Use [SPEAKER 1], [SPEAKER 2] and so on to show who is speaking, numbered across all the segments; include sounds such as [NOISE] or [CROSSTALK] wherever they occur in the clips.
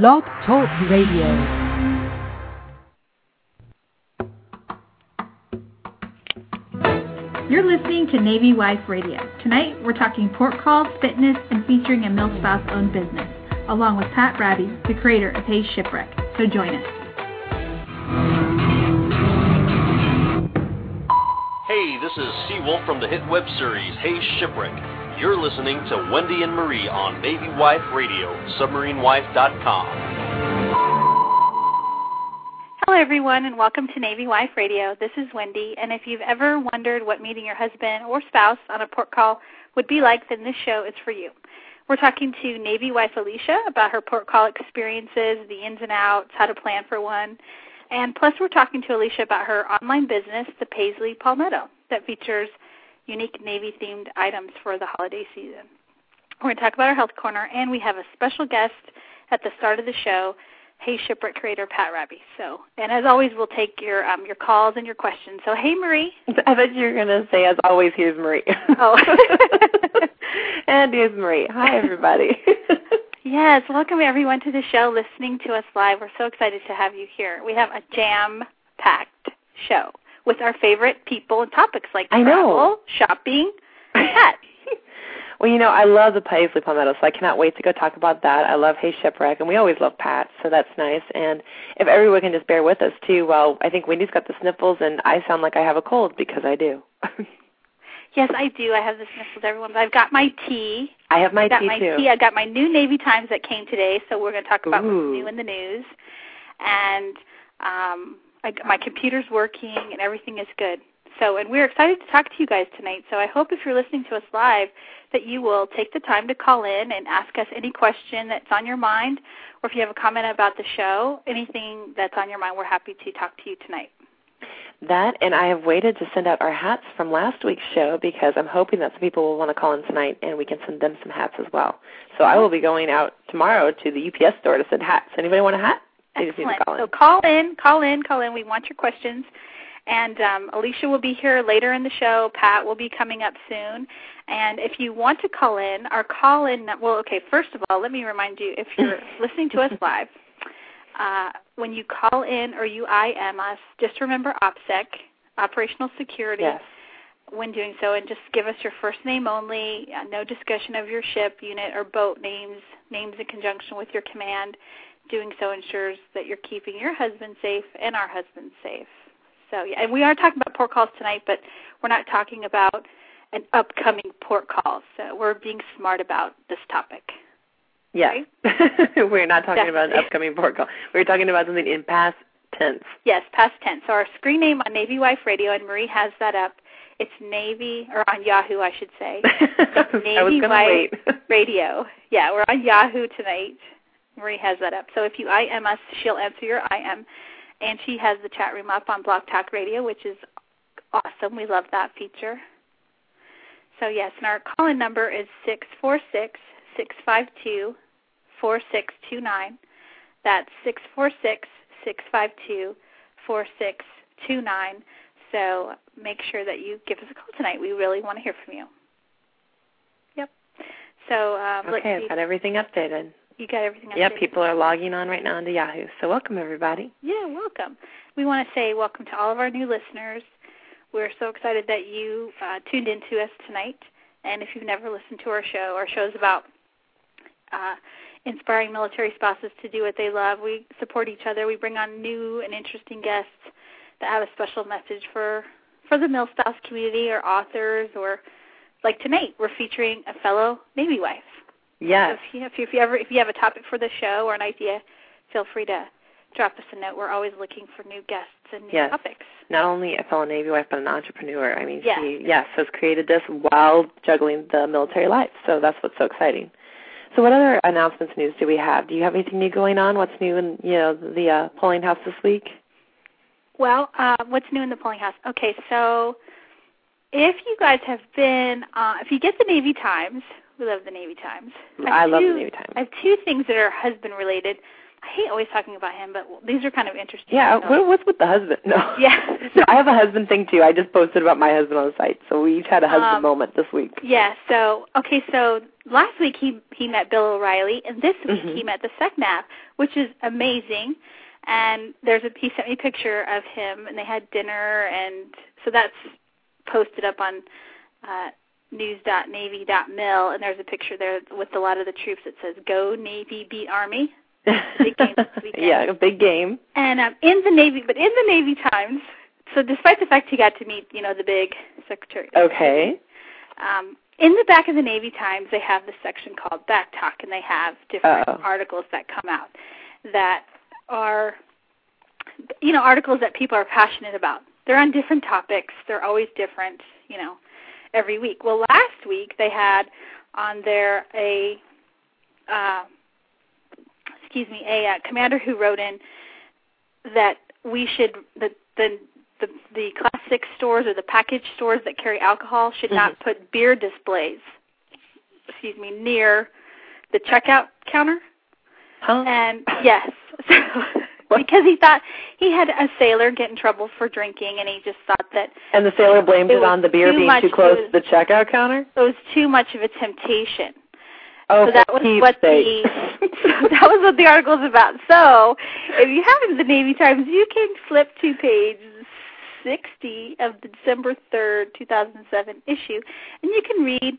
[SPEAKER 1] Blog Talk Radio.
[SPEAKER 2] You're listening to Navy Wife Radio. Tonight, we're talking port calls, fitness, and featuring a mill spouse owned business, along with Pat Hrabe, the creator of Hey Shipwreck. So join us.
[SPEAKER 3] Hey, this is Seawolf from the hit web series Hey Shipwreck. You're listening to Wendy and Marie on Navy Wife Radio, submarinewife.com.
[SPEAKER 4] Hello, everyone, and welcome to Navy Wife Radio. This is Wendy, and if you've ever wondered what meeting your husband or spouse on a port call would be like, then this show is for you. We're talking to Navy wife Alecia about her port call experiences, the ins and outs, how to plan for one, and plus we're talking to Alecia about her online business, the Paisley Palmetto, that features unique Navy-themed items for the holiday season. We're going to talk about our health corner, and we have a special guest at the start of the show, Hey Shipwreck creator Pat Hrabe. So, and as always, we'll take your um, your calls and your questions. So, hey, Marie.
[SPEAKER 5] I thought you were going to say, as always, here's Marie.
[SPEAKER 4] Oh. [LAUGHS]
[SPEAKER 5] and here's Marie. Hi, everybody. [LAUGHS]
[SPEAKER 4] yes, welcome everyone to the show, listening to us live. We're so excited to have you here. We have a jam-packed show with our favorite people and topics like
[SPEAKER 5] I
[SPEAKER 4] travel,
[SPEAKER 5] know.
[SPEAKER 4] shopping, pets. [LAUGHS]
[SPEAKER 5] well, you know, I love the Paisley Palmetto, so I cannot wait to go talk about that. I love Hey Shipwreck, and we always love Pat, so that's nice. And if everyone can just bear with us, too, well, I think Wendy's got the sniffles, and I sound like I have a cold because I do. [LAUGHS]
[SPEAKER 4] yes, I do. I have the sniffles, everyone. But I've got my tea.
[SPEAKER 5] I have my
[SPEAKER 4] I've got
[SPEAKER 5] tea,
[SPEAKER 4] my
[SPEAKER 5] too.
[SPEAKER 4] tea. I got my new Navy Times that came today, so we're going to talk about what's new in the news. And um, I, my computer's working, and everything is good. So, and we're excited to talk to you guys tonight. So, I hope if you're listening to us live, that you will take the time to call in and ask us any question that's on your mind, or if you have a comment about the show, anything that's on your mind, we're happy to talk to you tonight.
[SPEAKER 5] That, and I have waited to send out our hats from last week's show because I'm hoping that some people will want to call in tonight and we can send them some hats as well. So I will be going out tomorrow to the UPS store to send hats. Anybody want a hat? They just need
[SPEAKER 4] Excellent.
[SPEAKER 5] call.
[SPEAKER 4] So call in, call in, call in. We want your questions. And um, Alecia will be here later in the show. Pat will be coming up soon. And if you want to call in, our call in, well, okay, first of all, let me remind you if you're [LAUGHS] listening to us live, uh, when you call in or you IM us, just remember OPSEC, Operational Security,
[SPEAKER 5] Yes.
[SPEAKER 4] when doing so, and just give us your first name only, uh, no discussion of your ship, unit, or boat names, names in conjunction with your command. Doing so ensures that you're keeping your husband safe and our husband safe. So, yeah, and we are talking about port calls tonight, but we're not talking about an upcoming port call. So we're being smart about this topic.
[SPEAKER 5] Yes. [LAUGHS] We're not talking about an upcoming port call. We're talking about something in past tense.
[SPEAKER 4] Yes, past tense. So our screen name on Navy Wife Radio, and Marie has that up. It's Navy, or on Yahoo, I should say. [LAUGHS] Navy Wife
[SPEAKER 5] wait. [LAUGHS]
[SPEAKER 4] Radio. Yeah, we're on Yahoo tonight. Marie has that up. So if you IM us, she'll answer your IM. And she has the chat room up on Blog Talk Radio, which is awesome. We love that feature. So yes, and our call-in number is six four six six five two four six two nine. That's six four six six five two four six two nine. So make sure that you give us a call tonight. We really want to hear from you. Yep. So um, let's
[SPEAKER 5] okay,
[SPEAKER 4] see.
[SPEAKER 5] I've got everything updated.
[SPEAKER 4] You got everything
[SPEAKER 5] Yeah, people are logging on right now into Yahoo. So welcome, everybody.
[SPEAKER 4] Yeah, welcome. We want to say welcome to all of our new listeners. We're so excited that you uh, tuned in to us tonight. And if you've never listened to our show, our show's about uh, inspiring military spouses to do what they love. We support each other. We bring on new and interesting guests that have a special message for for the mill spouse community or authors or like tonight we're featuring a fellow Navy wife.
[SPEAKER 5] Yes.
[SPEAKER 4] So if you, if you, if you ever if you have a topic for the show or an idea, feel free to drop us a note. We're always looking for new guests and new
[SPEAKER 5] Yes.
[SPEAKER 4] topics.
[SPEAKER 5] Not only a fellow Navy wife, but an entrepreneur. I mean,
[SPEAKER 4] Yes.
[SPEAKER 5] she, yes, has created this while juggling the military life. So that's what's so exciting. So what other announcements news do we have? Do you have anything new going on? What's new in, you know, the uh, polling house this week?
[SPEAKER 4] Well, uh, what's new in the polling house? Okay, so if you guys have been, uh, if you get the Navy Times, We love the Navy Times.
[SPEAKER 5] I love
[SPEAKER 4] two,
[SPEAKER 5] the Navy Times.
[SPEAKER 4] I have two things that are husband related. I hate always talking about him, but these are kind of interesting.
[SPEAKER 5] Yeah,
[SPEAKER 4] So-
[SPEAKER 5] what, what's with the husband? No. [LAUGHS]
[SPEAKER 4] Yeah. [LAUGHS]
[SPEAKER 5] No, I have a husband thing too. I just posted about my husband on the site, so we each had a husband
[SPEAKER 4] Um,
[SPEAKER 5] moment this week.
[SPEAKER 4] Yeah. So okay. So last week he he met Bill O'Reilly, and this week
[SPEAKER 5] Mhm.
[SPEAKER 4] he met the SecNav, which is amazing. And there's a he sent me a picture of him, and they had dinner, and so that's posted up on uh, news.navy.mil, and there's a picture there with a lot of the troops that says "Go Navy, beat Army." Big game [LAUGHS]
[SPEAKER 5] yeah, a big game.
[SPEAKER 4] And um, in the Navy, but in the Navy Times, so despite the fact he got to meet, you know, the big secretary.
[SPEAKER 5] Okay.
[SPEAKER 4] Um, in the back of the Navy Times, they have this section called Back Talk, and they have different
[SPEAKER 5] Uh-oh.
[SPEAKER 4] articles that come out that are, you know, articles that people are passionate about. They're on different topics. They're always different, you know, every week. Well, last week they had on there a, uh, excuse me, a uh, commander who wrote in that we should the the the, the class six stores or the package stores that carry alcohol should not
[SPEAKER 5] Mm-hmm.
[SPEAKER 4] put beer displays, excuse me, near the checkout counter.
[SPEAKER 5] Huh?
[SPEAKER 4] And yes, [LAUGHS] so, because he thought he had a sailor get in trouble for drinking, and he just thought that
[SPEAKER 5] And the sailor blamed
[SPEAKER 4] It
[SPEAKER 5] it, on the beer being
[SPEAKER 4] much
[SPEAKER 5] too close
[SPEAKER 4] to-
[SPEAKER 5] to the checkout counter.
[SPEAKER 4] it was too much of a temptation.
[SPEAKER 5] Oh, [LAUGHS]
[SPEAKER 4] so that was what the that was what the article is about. So, if you haven't the Navy Times, you can flip to page 60 of the December 3rd, 2007 issue, and you can read,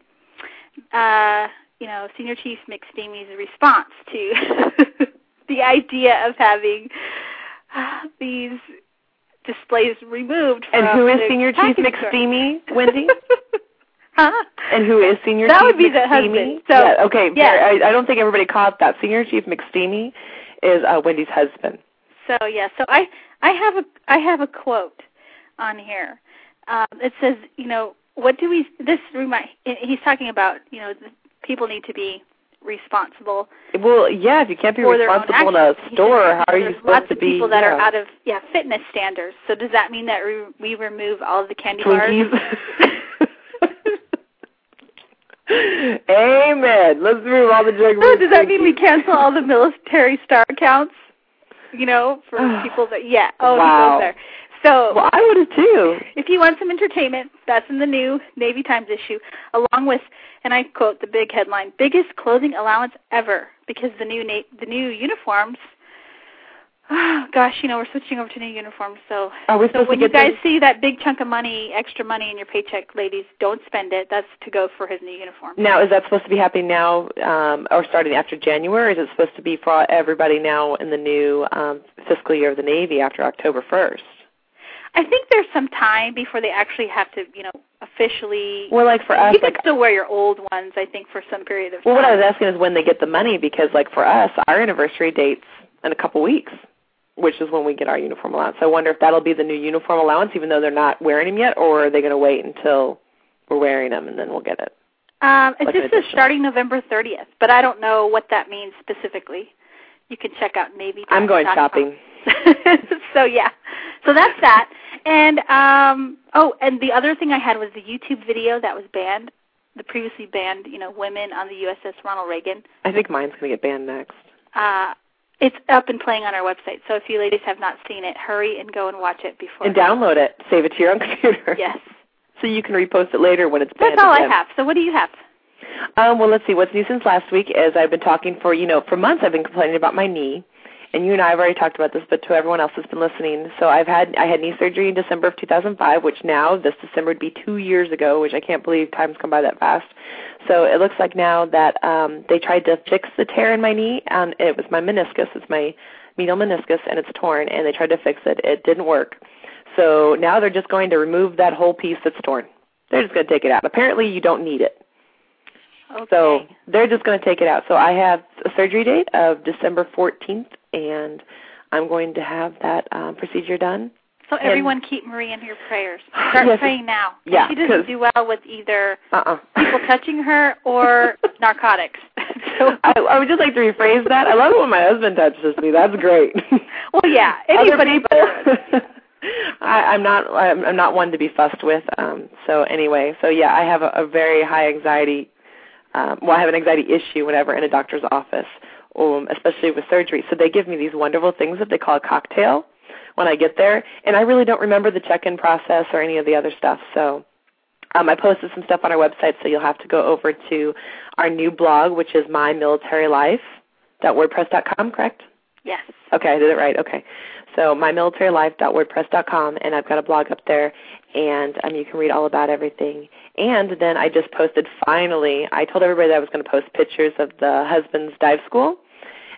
[SPEAKER 4] uh, you know, Senior Chief McSteamy's response to [LAUGHS] the idea of having uh, these displays removed
[SPEAKER 5] and who is Senior Chief. McSteamy, Wendy? [LAUGHS]
[SPEAKER 4] huh?
[SPEAKER 5] And who is Senior
[SPEAKER 4] That
[SPEAKER 5] Chief
[SPEAKER 4] would be the husband. So-
[SPEAKER 5] yeah, okay.
[SPEAKER 4] yeah.
[SPEAKER 5] I, I don't think everybody caught that. Senior Chief McSteamy is uh, Wendy's husband.
[SPEAKER 4] So yeah, so I I have a I have a quote on here. Um, it says, you know, what do we? This remind he's talking about, you know, the, people need to be responsible
[SPEAKER 5] Well, yeah, if you can't be responsible in a store, how are you supposed
[SPEAKER 4] lots
[SPEAKER 5] to
[SPEAKER 4] of people that
[SPEAKER 5] yeah.
[SPEAKER 4] are out of yeah fitness standards. So does that mean that we, we remove all the candy bars? [LAUGHS]
[SPEAKER 5] Amen. Let's remove all the junk.
[SPEAKER 4] So does that mean we cancel all the military star accounts? You know, for [SIGHS] people that yeah. Oh,
[SPEAKER 5] Wow.
[SPEAKER 4] he goes there. So
[SPEAKER 5] Well, I would have too.
[SPEAKER 4] if you want some entertainment, that's in the new Navy Times issue, along with, and I quote the big headline: "Biggest clothing allowance ever," because the new na- the new uniforms. Oh, gosh, you know we're switching over to new uniforms, so
[SPEAKER 5] Are we
[SPEAKER 4] so when you guys
[SPEAKER 5] those-
[SPEAKER 4] see that big chunk of money, extra money in your paycheck, ladies, don't spend it. That's to go for his new uniform.
[SPEAKER 5] Now, is that supposed to be happening now, um, or starting after January? Or is it supposed to be for everybody now in the new um, fiscal year of the Navy after October first?
[SPEAKER 4] I think there's some time before they actually have to, you know, officially.
[SPEAKER 5] Well, like for us,
[SPEAKER 4] you can
[SPEAKER 5] like
[SPEAKER 4] still wear your old ones, I think, for some period of time.
[SPEAKER 5] well,
[SPEAKER 4] time.
[SPEAKER 5] what I was asking is when they get the money, because like for us, our anniversary dates in a couple weeks, which is when we get our uniform allowance. So I wonder if that'll be the new uniform allowance, even though they're not wearing them yet, or are they going to wait until we're wearing them and then we'll get it?
[SPEAKER 4] Um, it
[SPEAKER 5] Like an
[SPEAKER 4] just says starting November 30th, but I don't know what that means specifically. You can check out Navy.
[SPEAKER 5] I'm going shopping. [LAUGHS]
[SPEAKER 4] so yeah, so that's that. And um, oh, and the other thing I had was the YouTube video that was banned, the previously banned, you know, women on the USS Ronald Reagan.
[SPEAKER 5] I think mine's going to get banned next.
[SPEAKER 4] Uh, it's up and playing on our website. So if you ladies have not seen it, hurry and go and watch it before.
[SPEAKER 5] And download it, save it to your own [LAUGHS] computer.
[SPEAKER 4] Yes,
[SPEAKER 5] So you can repost it later when it's banned.
[SPEAKER 4] that's all I have. So what do you have?
[SPEAKER 5] Um, well, let's see. What's new since last week is I've been talking for, you know, for months I've been complaining about my knee. And you and I have already talked about this, but to everyone else that's been listening, so I've had I had knee surgery in December of 2005, which now this December would be two years ago, which I can't believe time's come by that fast. So it looks like now that um, they tried to fix the tear in my knee, and it was my meniscus. It's my medial meniscus, and it's torn, and they tried to fix it. It didn't work. So now they're just going to remove that whole piece that's torn. They're just going to take it out. Apparently, you don't need it.
[SPEAKER 4] Okay.
[SPEAKER 5] So they're just going to take it out. So I have a surgery date of December 14th, and I'm going to have that um, procedure done.
[SPEAKER 4] So
[SPEAKER 5] And-
[SPEAKER 4] everyone keep Marie in your prayers. Start
[SPEAKER 5] Yes.
[SPEAKER 4] praying now.
[SPEAKER 5] Yeah,
[SPEAKER 4] She doesn't do well with either
[SPEAKER 5] Uh-uh.
[SPEAKER 4] people touching her or [LAUGHS] narcotics. [LAUGHS] so
[SPEAKER 5] I, I would just like to rephrase that. I love it when my husband touches me. That's great. [LAUGHS]
[SPEAKER 4] well, yeah. Anybody but
[SPEAKER 5] I, I'm not. I'm, I'm not one to be fussed with. Um, so anyway, so yeah, I have a, a very high anxiety um, well, I have an anxiety issue whenever in a doctor's office, um, especially with surgery. So they give me these wonderful things that they call a cocktail when I get there, and I really don't remember the check-in process or any of the other stuff. So um, I posted some stuff on our website, so you'll have to go over to our new blog, which is mymilitarylife.wordpress.com, correct?
[SPEAKER 4] Yes.
[SPEAKER 5] Okay, I did it right. Okay. So mymilitarylife.wordpress.com, and I've got a blog up there, and um, you can read all about everything. And then I just posted finally. I told everybody that I was going to post pictures of the husband's dive school,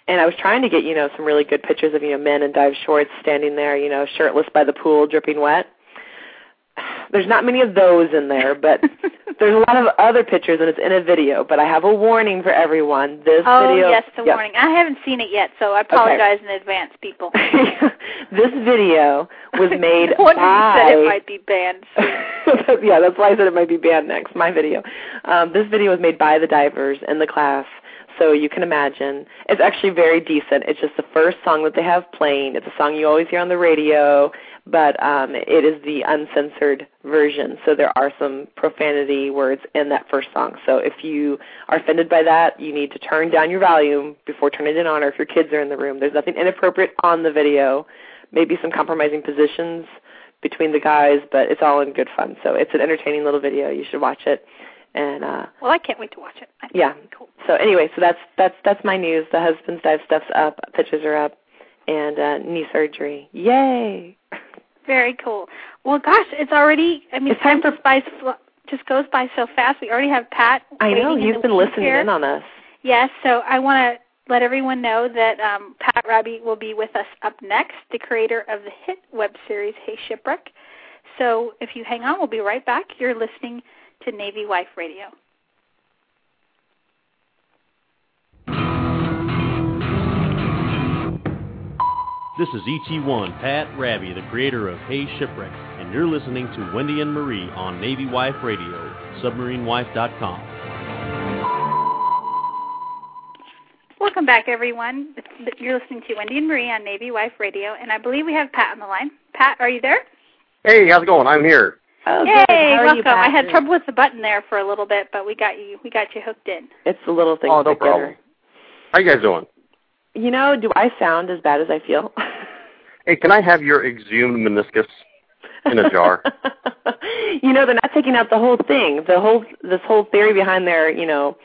[SPEAKER 5] and I was trying to get you know some really good pictures of you know men in dive shorts standing there, you know, shirtless by the pool, dripping wet. [SIGHS] There's not many of those in there, but [LAUGHS] there's a lot of other pictures, and it's in a video. But I have a warning for everyone. This
[SPEAKER 4] oh,
[SPEAKER 5] video.
[SPEAKER 4] yes, the warning. I haven't seen it yet, so I apologize okay. in advance, people. [LAUGHS]
[SPEAKER 5] this video was [LAUGHS] made
[SPEAKER 4] Wonder
[SPEAKER 5] by.
[SPEAKER 4] You said it might be banned.
[SPEAKER 5] yeah, that's why I said it might be banned next. My video. Um, this video was made by the divers in the class. So you can imagine. It's actually very decent. It's just the first song that they have playing. It's a song you always hear on the radio but um, it is the uncensored version. So there are some profanity words in that first song. So if you are offended by that, you need to turn down your volume before turning it on, or if your kids are in the room. There's nothing inappropriate on the video. Maybe some compromising positions between the guys, but it's all in good fun. So it's an entertaining little video. You should watch it. And uh
[SPEAKER 4] well, I can't wait to watch it.
[SPEAKER 5] yeah.
[SPEAKER 4] Cool.
[SPEAKER 5] So anyway, so that's that's that's my news. The husband's dive stuff's up, pictures are up, and uh knee surgery. Yay! [LAUGHS]
[SPEAKER 4] Very cool. Well, gosh, it's already. I mean,
[SPEAKER 5] it's time for
[SPEAKER 4] spice just goes by so fast. We already have Pat.
[SPEAKER 5] I know he's been listening
[SPEAKER 4] here.
[SPEAKER 5] in on us.
[SPEAKER 4] Yes, so I want to let everyone know that um, Pat Hrabe will be with us up next, the creator of the hit web series Hey Shipwreck. So if you hang on, we'll be right back. You're listening to Navy Wife Radio.
[SPEAKER 3] This is ET1 Pat Hrabe, the creator of Hey Shipwreck, and you're listening to Wendy and Marie on Navy Wife Radio, submarinewife.com.
[SPEAKER 4] Welcome back, everyone. You're listening to Wendy and Marie on Navy Wife Radio, and I believe we have Pat on the line. Pat, are you there?
[SPEAKER 1] Hey, how's it going? I'm here.
[SPEAKER 5] Oh,
[SPEAKER 4] Yay, welcome.
[SPEAKER 5] You,
[SPEAKER 4] I had trouble with the button there for a little bit, but we got you we got you hooked in.
[SPEAKER 5] It's the little thing.
[SPEAKER 1] Oh, no problem. How you guys doing?
[SPEAKER 5] You know, do I sound as bad as I feel? [LAUGHS]
[SPEAKER 1] hey, can I have your exhumed meniscus in a jar? [LAUGHS]
[SPEAKER 5] you know, they're not taking out the whole thing. The whole this whole theory behind their, you know,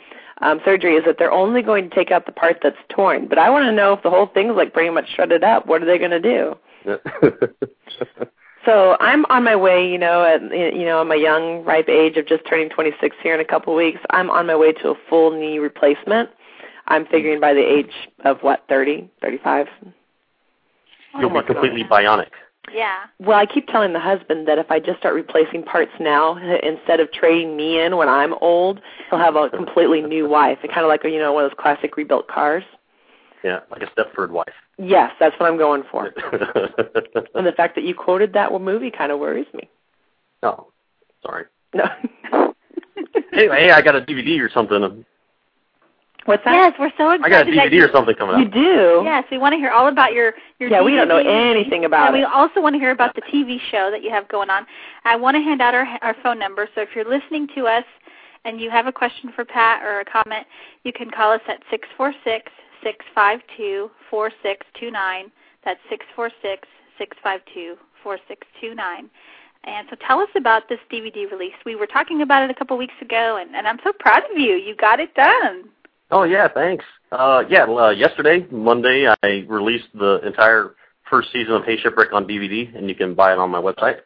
[SPEAKER 5] um, surgery is that they're only going to take out the part that's torn. But I want to know if the whole thing's like pretty much shredded up. What are they going to do? [LAUGHS] so I'm on my way. You know, at you know, I'm a young, ripe age of just turning 26 here in a couple of weeks. I'm on my way to a full knee replacement. I'm figuring by the age of what, 30, 35?
[SPEAKER 1] You'll be completely bionic.
[SPEAKER 4] Yeah.
[SPEAKER 5] Well, I keep telling the husband that if I just start replacing parts now, [LAUGHS] instead of trading me in when I'm old, he'll have a completely new wife. Kind of like you know one of those classic rebuilt cars.
[SPEAKER 1] Yeah, like a Stepford wife.
[SPEAKER 5] Yes, that's what I'm going for. [LAUGHS] and the fact that you quoted that movie kind of worries me.
[SPEAKER 1] Oh, sorry.
[SPEAKER 5] No. [LAUGHS]
[SPEAKER 1] anyway, hey, I got a DVD or something
[SPEAKER 5] What's that?
[SPEAKER 4] Yes, we're so excited.
[SPEAKER 1] I got a DVD
[SPEAKER 4] you,
[SPEAKER 1] or something coming up.
[SPEAKER 5] You do?
[SPEAKER 4] Yes, we want to hear all about your your.
[SPEAKER 5] Yeah,
[SPEAKER 4] DVD.
[SPEAKER 5] we don't know anything about
[SPEAKER 4] and
[SPEAKER 5] it.
[SPEAKER 4] we also want to hear about the TV show that you have going on. I want to hand out our our phone number. So if you're listening to us and you have a question for Pat or a comment, you can call us at six four six six five two four six two nine. That's six four six six five two four six two nine. And so tell us about this DVD release. We were talking about it a couple weeks ago, and, and I'm so proud of you. You got it done.
[SPEAKER 1] Oh yeah, thanks. Uh, yeah, uh, yesterday, Monday, I released the entire first season of Hey Shipwreck on DVD, and you can buy it on my website.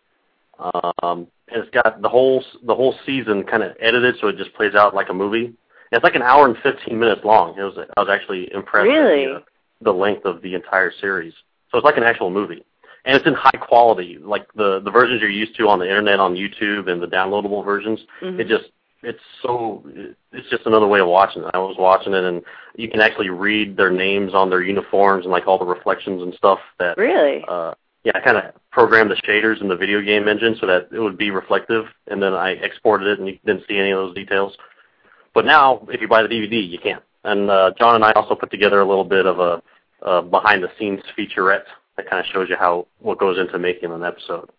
[SPEAKER 1] Um, and it's got the whole the whole season kind of edited, so it just plays out like a movie. It's like an hour and 15 minutes long. It was I was actually impressed
[SPEAKER 5] really?
[SPEAKER 1] with the, the length of the entire series. So it's like an actual movie, and it's in high quality, like the the versions you're used to on the internet, on YouTube, and the downloadable versions.
[SPEAKER 5] Mm-hmm.
[SPEAKER 1] It just it's so it's just another way of watching it. I was watching it, and you can actually read their names on their uniforms and like all the reflections and stuff. That
[SPEAKER 5] really,
[SPEAKER 1] uh, yeah, I kind of programmed the shaders in the video game engine so that it would be reflective, and then I exported it, and you didn't see any of those details. But now, if you buy the DVD, you can. And uh, John and I also put together a little bit of a uh, behind-the-scenes featurette that kind of shows you how what goes into making an episode.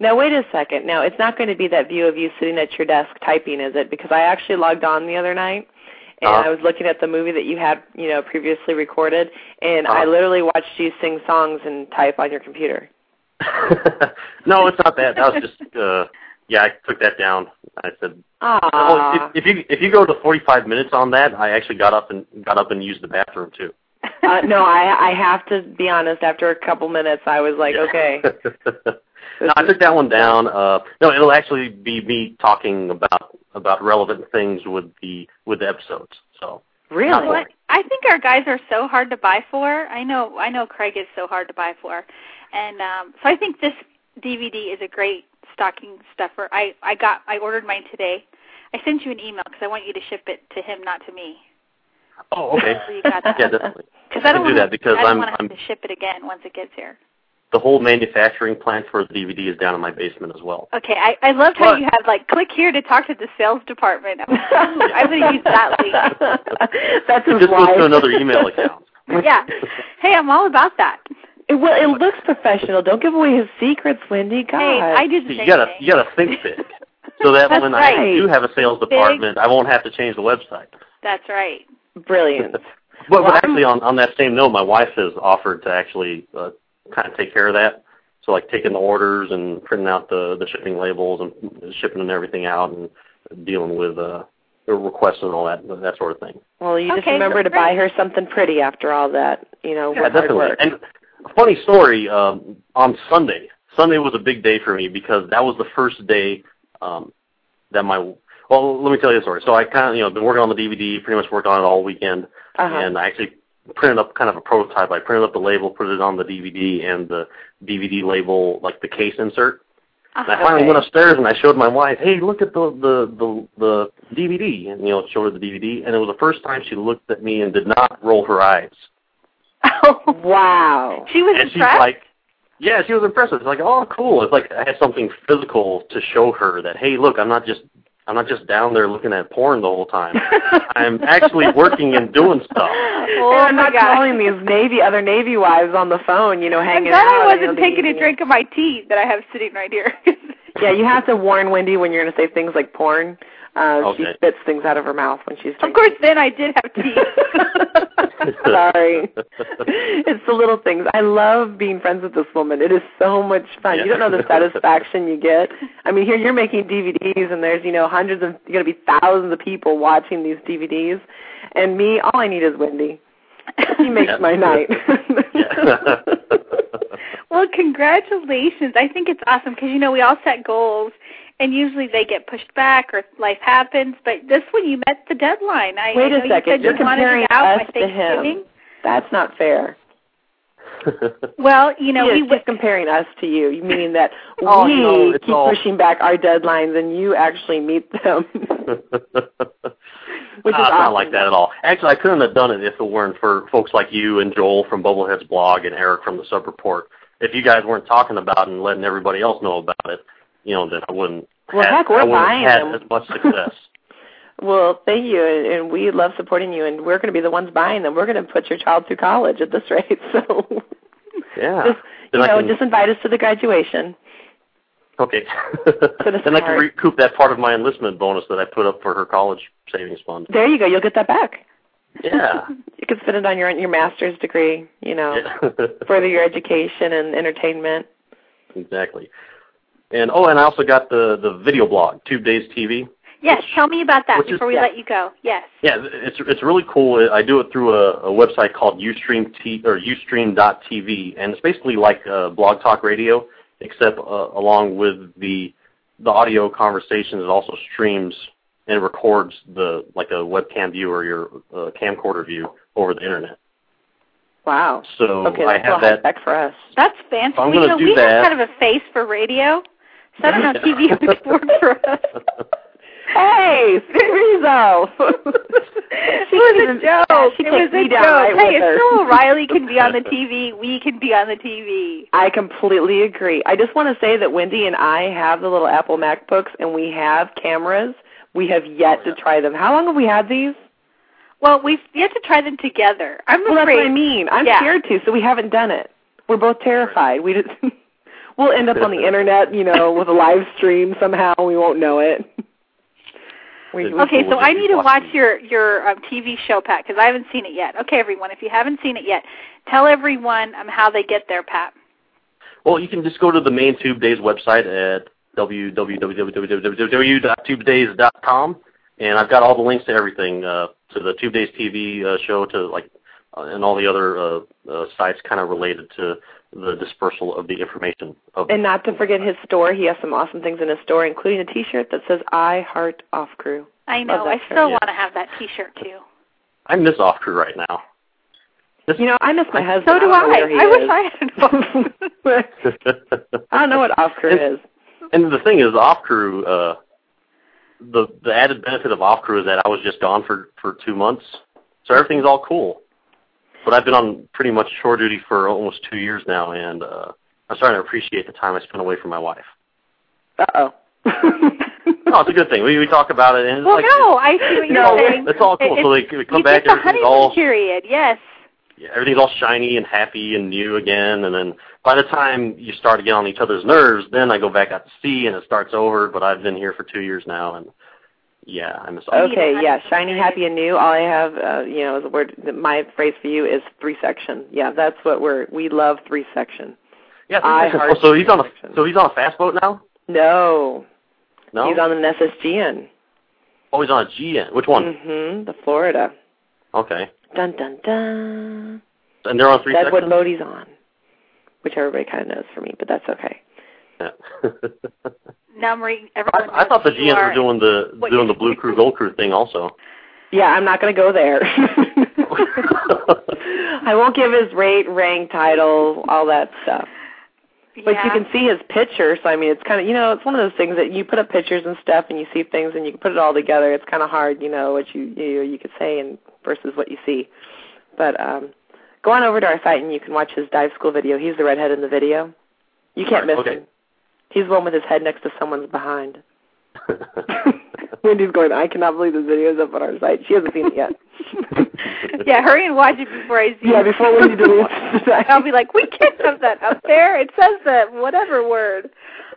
[SPEAKER 5] Now wait a second. Now it's not going to be that view of you sitting at your desk typing, is it? Because I actually logged on the other night and
[SPEAKER 1] Uh-huh.
[SPEAKER 5] I was looking at the movie that you had, you know, previously recorded, and I
[SPEAKER 1] Uh-huh.
[SPEAKER 5] literally watched you sing songs and type on your computer. [LAUGHS]
[SPEAKER 1] no, it's not that. That was just uh yeah, I took that down. I said
[SPEAKER 5] Ah,
[SPEAKER 1] oh, if, if you if you go to 45 minutes on that, I actually got up and got up and used the bathroom too. [LAUGHS]
[SPEAKER 5] uh, no, I I have to be honest. After a couple minutes, I was like, okay. [LAUGHS]
[SPEAKER 1] no, I took that one down. Uh, no, it'll actually be me talking about about relevant things with the with the episodes. So
[SPEAKER 5] Really?
[SPEAKER 1] Not
[SPEAKER 4] Well, I think our guys are so hard to buy for. I know I know Craig is so hard to buy for, and um, so I think this DVD is a great stocking stuffer. I I got I ordered mine today. I sent you an email because I want you to ship it to him, not to me.
[SPEAKER 1] oh, okay.
[SPEAKER 4] So you got [LAUGHS] that.
[SPEAKER 1] yeah, definitely.
[SPEAKER 4] Because
[SPEAKER 1] I
[SPEAKER 4] I don't
[SPEAKER 1] can do
[SPEAKER 4] want
[SPEAKER 1] that because
[SPEAKER 4] I don't
[SPEAKER 1] I'm
[SPEAKER 4] want to
[SPEAKER 1] I'm
[SPEAKER 4] have to ship it again once it gets here.
[SPEAKER 1] the whole manufacturing plant for the DVD is down in my basement as well.
[SPEAKER 4] Okay, I I loved how
[SPEAKER 1] But-
[SPEAKER 4] you had like click here to talk to the sales department. I'm, I'm going to use that link. [LAUGHS]
[SPEAKER 5] That's
[SPEAKER 1] just goes to another email account. [LAUGHS]
[SPEAKER 4] Yeah. Hey, I'm all about that.
[SPEAKER 5] It, well, it looks professional. Don't give away his secrets, Wendy. God.
[SPEAKER 4] Hey, I do the same
[SPEAKER 1] you gotta
[SPEAKER 4] thing.
[SPEAKER 1] you gotta think big, so that
[SPEAKER 4] That's
[SPEAKER 1] when
[SPEAKER 4] right.
[SPEAKER 1] I do have a sales department, I won't have to change the website.
[SPEAKER 4] That's right.
[SPEAKER 5] Brilliant. [LAUGHS]
[SPEAKER 1] But,
[SPEAKER 5] Well,
[SPEAKER 1] but actually, on on that same note, my wife has offered to actually uh, kind of take care of that. So like taking the orders and printing out the the shipping labels and shipping and everything out and dealing with uh requests and all that that sort of thing.
[SPEAKER 5] Well, you just
[SPEAKER 4] Okay,
[SPEAKER 5] remember to
[SPEAKER 4] great.
[SPEAKER 5] buy her something pretty after all that, you know,
[SPEAKER 1] Yeah,
[SPEAKER 5] hard
[SPEAKER 1] definitely.
[SPEAKER 5] work.
[SPEAKER 1] And a funny story, um, on Sunday, Sunday was a big day for me because that was the first day um, that my well, let me tell you a story. So I kind of you know been working on the DVD, pretty much worked on it all weekend,
[SPEAKER 5] uh-huh.
[SPEAKER 1] and I actually printed up kind of a prototype. I printed up the label, put it on the DVD, and the DVD label, like the case insert. And I finally
[SPEAKER 5] Okay.
[SPEAKER 1] went upstairs and I showed my wife, "Hey, look at the the the the DVD," and you know, showed her the DVD, and it was the first time she looked at me and did not roll her eyes. [LAUGHS]
[SPEAKER 5] wow.
[SPEAKER 4] She was
[SPEAKER 1] and she's like, yeah, she was impressed. It's like, oh, cool. It's like I had something physical to show her that, hey, look, I'm not just I'm not just down there looking at porn the whole time. [LAUGHS] I'm actually working and doing stuff.
[SPEAKER 4] oh
[SPEAKER 5] and I'm not
[SPEAKER 4] gosh.
[SPEAKER 5] calling these Navy other Navy wives on the phone, you know,
[SPEAKER 4] I'm
[SPEAKER 5] hanging
[SPEAKER 4] glad
[SPEAKER 5] out.
[SPEAKER 4] I wasn't taking a drink of my tea that I have sitting right here. [LAUGHS]
[SPEAKER 5] Yeah, you have to warn Wendy when you're going to say things like porn. Uh, She spits things out of her mouth when she's
[SPEAKER 4] of course, then I did have tea.
[SPEAKER 5] Sorry. [LAUGHS] it's the little things. I love being friends with this woman. It is so much fun.
[SPEAKER 1] Yeah.
[SPEAKER 5] You don't know the [LAUGHS] satisfaction you get. I mean, here you're making DVDs, and there's you know hundreds of going to be thousands of people watching these DVDs, and me, all I need is Wendy. [LAUGHS] She makes
[SPEAKER 1] Yeah.
[SPEAKER 5] my night.
[SPEAKER 1] Yeah.
[SPEAKER 4] well, congratulations. I think it's awesome because, you know, we all set goals, and usually they get pushed back or life happens, but this one you met the deadline. I,
[SPEAKER 5] Wait
[SPEAKER 4] I
[SPEAKER 5] a
[SPEAKER 4] know
[SPEAKER 5] second.
[SPEAKER 4] You
[SPEAKER 5] You're
[SPEAKER 4] you
[SPEAKER 5] comparing
[SPEAKER 4] out
[SPEAKER 5] us to him. That's not fair. [LAUGHS]
[SPEAKER 4] Well, you know,
[SPEAKER 5] He
[SPEAKER 4] we
[SPEAKER 5] is just comparing us to you, meaning that [LAUGHS]
[SPEAKER 1] Oh,
[SPEAKER 5] we
[SPEAKER 1] no,
[SPEAKER 5] keep
[SPEAKER 1] all-
[SPEAKER 5] pushing back our deadlines and you actually meet them. [LAUGHS] Which is
[SPEAKER 1] Ah, it's not like that at all. Actually, I couldn't have done it if it weren't for folks like you and Joel from Bubbleheads blog and Eric from the Sub Report. If you guys weren't talking about it and letting everybody else know about it, you know, then I wouldn't.
[SPEAKER 5] Well,
[SPEAKER 1] have,
[SPEAKER 5] heck, we're
[SPEAKER 1] I wouldn't
[SPEAKER 5] buying
[SPEAKER 1] have
[SPEAKER 5] them.
[SPEAKER 1] had as much success. [LAUGHS]
[SPEAKER 5] Well, thank you, and, and we love supporting you, and we're going to be the ones buying them. We're going to put your child through college at this rate, [LAUGHS] so
[SPEAKER 1] yeah.
[SPEAKER 5] just you
[SPEAKER 1] I
[SPEAKER 5] know,
[SPEAKER 1] can-
[SPEAKER 5] just invite us to the graduation.
[SPEAKER 1] Okay.
[SPEAKER 5] us [LAUGHS]
[SPEAKER 1] then I can
[SPEAKER 5] hard.
[SPEAKER 1] recoup that part of my enlistment bonus that I put up for her college savings fund.
[SPEAKER 5] There you go. You'll get that back.
[SPEAKER 1] Yeah. [LAUGHS]
[SPEAKER 5] You can spend it on your your master's degree. You know,
[SPEAKER 1] yeah. [LAUGHS]
[SPEAKER 5] further your education and entertainment.
[SPEAKER 1] exactly. And oh, and I also got the the video blog, Tube Daze TV.
[SPEAKER 4] Yes, tell me about that
[SPEAKER 1] Which is-
[SPEAKER 4] before we
[SPEAKER 1] yeah.
[SPEAKER 4] let you go. Yes.
[SPEAKER 1] Yeah, it's it's really cool. I do it through a, a website called UStream T or UStream.tv, and it's basically like uh, Blog Talk Radio, except uh, along with the the audio conversations, it also streams and it records the like a webcam view or your uh, camcorder view over the internet.
[SPEAKER 5] Wow.
[SPEAKER 1] So
[SPEAKER 5] Okay,
[SPEAKER 1] I
[SPEAKER 5] that's a
[SPEAKER 1] have
[SPEAKER 5] little
[SPEAKER 1] that.
[SPEAKER 5] back for us.
[SPEAKER 4] That's fancy.
[SPEAKER 1] I'm
[SPEAKER 4] Well,
[SPEAKER 1] gonna
[SPEAKER 4] you know,
[SPEAKER 1] do
[SPEAKER 4] we
[SPEAKER 1] that.
[SPEAKER 4] have kind of a face for radio, so I don't know if TV would work for us.
[SPEAKER 5] Hey, Rizzo.
[SPEAKER 4] it was a joke.
[SPEAKER 5] She
[SPEAKER 4] it
[SPEAKER 5] takes
[SPEAKER 4] was a
[SPEAKER 5] me down
[SPEAKER 4] joke.
[SPEAKER 5] right
[SPEAKER 4] hey,
[SPEAKER 5] with her.
[SPEAKER 4] if Bill O'Reilly can be on the TV, we can be on the TV.
[SPEAKER 5] I completely agree. I just want to say that Wendy and I have the little Apple MacBooks and we have cameras. We have yet
[SPEAKER 1] Oh, yeah.
[SPEAKER 5] to try them. How long have we had these?
[SPEAKER 4] Well, we've yet to try them together. I'm
[SPEAKER 5] Well, that's
[SPEAKER 4] afraid.
[SPEAKER 5] what I mean. I'm
[SPEAKER 4] Yeah.
[SPEAKER 5] scared to, so we haven't done it. We're both terrified. We just [LAUGHS] we'll end up on the internet, you know, with a live stream somehow. We won't know it. [LAUGHS] We, we,
[SPEAKER 4] Okay, so I need to
[SPEAKER 1] watch
[SPEAKER 4] watch your your um, TV show, Pat, because I haven't seen it yet. Okay, everyone, if you haven't seen it yet, tell everyone um, how they get there, Pat.
[SPEAKER 1] Well, you can just go to the main Tube Daze website at www.tubedaze.com, and I've got all the links to everything, uh, to the Tube Daze TV uh, show, to like, uh, and all the other uh, uh, sites kind of related to the dispersal of the information. Of
[SPEAKER 5] and not to forget his store. He has some awesome things in his store, including a T-shirt that says "I Heart Off Crew."
[SPEAKER 4] I know. I still
[SPEAKER 1] yeah.
[SPEAKER 4] want to have that T-shirt too.
[SPEAKER 1] I miss Off Crew right now.
[SPEAKER 5] You know, I miss my husband.
[SPEAKER 4] So do
[SPEAKER 5] I.
[SPEAKER 4] I. I wish I had.
[SPEAKER 5] is. [LAUGHS] I don't know what Off Crew is.
[SPEAKER 1] And the thing is, Off Crew, uh, the the added benefit of Off Crew is that I was just gone for for two months, so everything's all cool. But I've been on pretty much shore duty for almost two years now, and uh, I'm starting to appreciate the time I spend away from my wife.
[SPEAKER 5] Uh oh.
[SPEAKER 1] No, it's a good thing. We we talk about it, and it's
[SPEAKER 4] well,
[SPEAKER 1] like
[SPEAKER 4] no, I see what
[SPEAKER 5] No,
[SPEAKER 4] you're saying.
[SPEAKER 1] it's all cool.
[SPEAKER 4] It-
[SPEAKER 1] so
[SPEAKER 4] it's-
[SPEAKER 1] they we come
[SPEAKER 4] you
[SPEAKER 1] back,
[SPEAKER 4] get the
[SPEAKER 1] everything's
[SPEAKER 4] honeymoon
[SPEAKER 1] all
[SPEAKER 4] period. Yes.
[SPEAKER 1] Yeah, everything's all shiny and happy and new again, and then by the time you start to get on each other's nerves, then I go back out to sea and it starts over. But I've been here for two years now, and yeah, I miss all.
[SPEAKER 4] need
[SPEAKER 5] Okay, yeah, shiny, happy, and new. All I have, uh, you know, is a word. My phrase for you is three section. Yeah, that's what we're. We love three section.
[SPEAKER 1] Yeah,
[SPEAKER 5] I
[SPEAKER 1] three seconds.
[SPEAKER 5] heart
[SPEAKER 1] Oh, so he's on a
[SPEAKER 5] section.
[SPEAKER 1] so he's on a fast boat now.
[SPEAKER 5] No,
[SPEAKER 1] No,
[SPEAKER 5] he's on an SSGN.
[SPEAKER 1] oh, he's on a GN. Which one?
[SPEAKER 5] Mm-hmm. The Florida.
[SPEAKER 1] Okay,
[SPEAKER 5] Dun dun dun.
[SPEAKER 1] and they're on three
[SPEAKER 5] That's what
[SPEAKER 1] sections.
[SPEAKER 5] boat he's on, which everybody kind of knows for me, but that's okay.
[SPEAKER 1] Yeah. [LAUGHS]
[SPEAKER 4] Now, Marie, everyone.
[SPEAKER 1] I, I thought the
[SPEAKER 4] knows you
[SPEAKER 1] GNs were doing the
[SPEAKER 4] what
[SPEAKER 1] doing the Blue [LAUGHS] Crew Gold Crew thing also.
[SPEAKER 5] Yeah, I'm not going to go there. [LAUGHS] I won't give his rate, rank, title, all that stuff. But
[SPEAKER 4] yeah.
[SPEAKER 5] you can see his picture, so I mean, it's kind of you know, it's one of those things that you put up pictures and stuff, and you see things, and you can put it all together. It's kind of hard, you know, what you you you could say and versus what you see. But um, go on over to our site and you can watch his dive school video. He's the redhead in the video. You can't miss
[SPEAKER 1] Okay.
[SPEAKER 5] him. He's the one with his head next to someone's behind. [LAUGHS] Wendy's going, I cannot believe this video is up on our site. She hasn't seen it yet. [LAUGHS]
[SPEAKER 4] yeah, hurry and watch it before I see
[SPEAKER 5] yeah,
[SPEAKER 4] it.
[SPEAKER 5] before Wendy deletes. [LAUGHS]
[SPEAKER 4] I'll be like, we can't have that up there. It says the whatever word.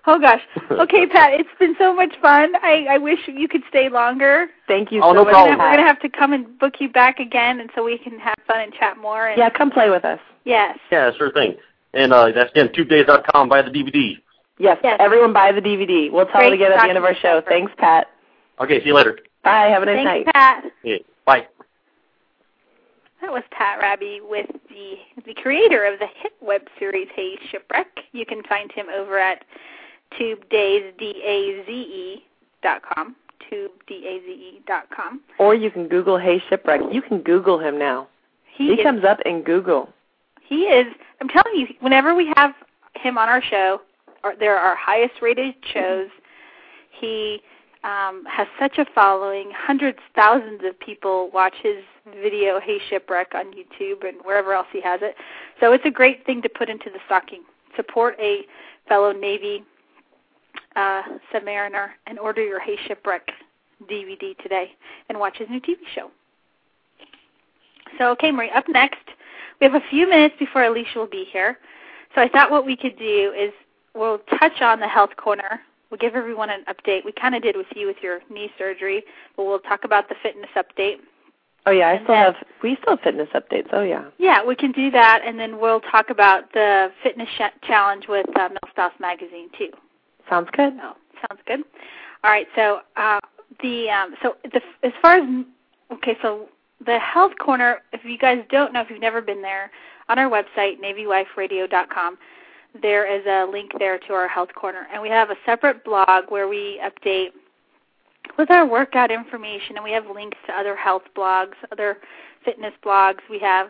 [SPEAKER 4] Oh gosh. Okay, [LAUGHS] Pat, it's been so much fun. I, I wish you could stay longer.
[SPEAKER 5] Thank you
[SPEAKER 1] Oh,
[SPEAKER 5] so
[SPEAKER 1] no
[SPEAKER 5] much.
[SPEAKER 4] We're
[SPEAKER 1] problem.
[SPEAKER 4] we're gonna have to come and book you back again, and so we can have fun and chat more. And
[SPEAKER 5] Yeah, come play with us.
[SPEAKER 4] Yes.
[SPEAKER 1] yeah, sure thing. And uh, that's again tubedaze.com. Buy the DVD.
[SPEAKER 5] Yes,
[SPEAKER 4] Yes.
[SPEAKER 5] everyone buy the DVD. We'll tell
[SPEAKER 4] Great
[SPEAKER 5] it again at the end of our show. Thanks, Pat.
[SPEAKER 1] Okay, see you later.
[SPEAKER 5] Bye. Have a nice
[SPEAKER 4] Thanks,
[SPEAKER 5] night.
[SPEAKER 4] Pat.
[SPEAKER 1] Yeah, bye.
[SPEAKER 4] That was Pat Hrabe with the the creator of the hit web series Hey Shipwreck. You can find him over at tubedaze d a z e dot com. Tube d a z e dot com.
[SPEAKER 5] Or you can Google Hey Shipwreck. You can Google him now.
[SPEAKER 4] He,
[SPEAKER 5] He
[SPEAKER 4] is
[SPEAKER 5] comes up in Google.
[SPEAKER 4] he is I'm telling you, whenever we have him on our show, or they're our highest rated shows, he um, has such a following. Hundreds, thousands of people watch his video "Hey Shipwreck" on YouTube and wherever else he has it. So it's a great thing to put into the stocking. Support a fellow Navy uh, submariner and order your "Hey Shipwreck" DVD today and watch his new TV show. So, okay, Marie, up next, we have a few minutes before Alecia will be here. So I thought what we could do is we'll touch on the health corner. We'll give everyone an update. We kind of did with you with your knee surgery, but we'll talk about the fitness update.
[SPEAKER 5] Oh yeah, I
[SPEAKER 4] And
[SPEAKER 5] still
[SPEAKER 4] then-
[SPEAKER 5] have. We still have fitness updates. Oh yeah.
[SPEAKER 4] Yeah, we can do that, and then we'll talk about the fitness sh- challenge with uh, Milspouse Magazine too.
[SPEAKER 5] Sounds good.
[SPEAKER 4] Oh, sounds good. All right, so uh, the um, so the as far as okay, so the health corner. If you guys don't know, if you've never been there, on our website navywiferadio.com, there is a link there to our health corner, and we have a separate blog where we update with our workout information, and we have links to other health blogs, other fitness blogs. We have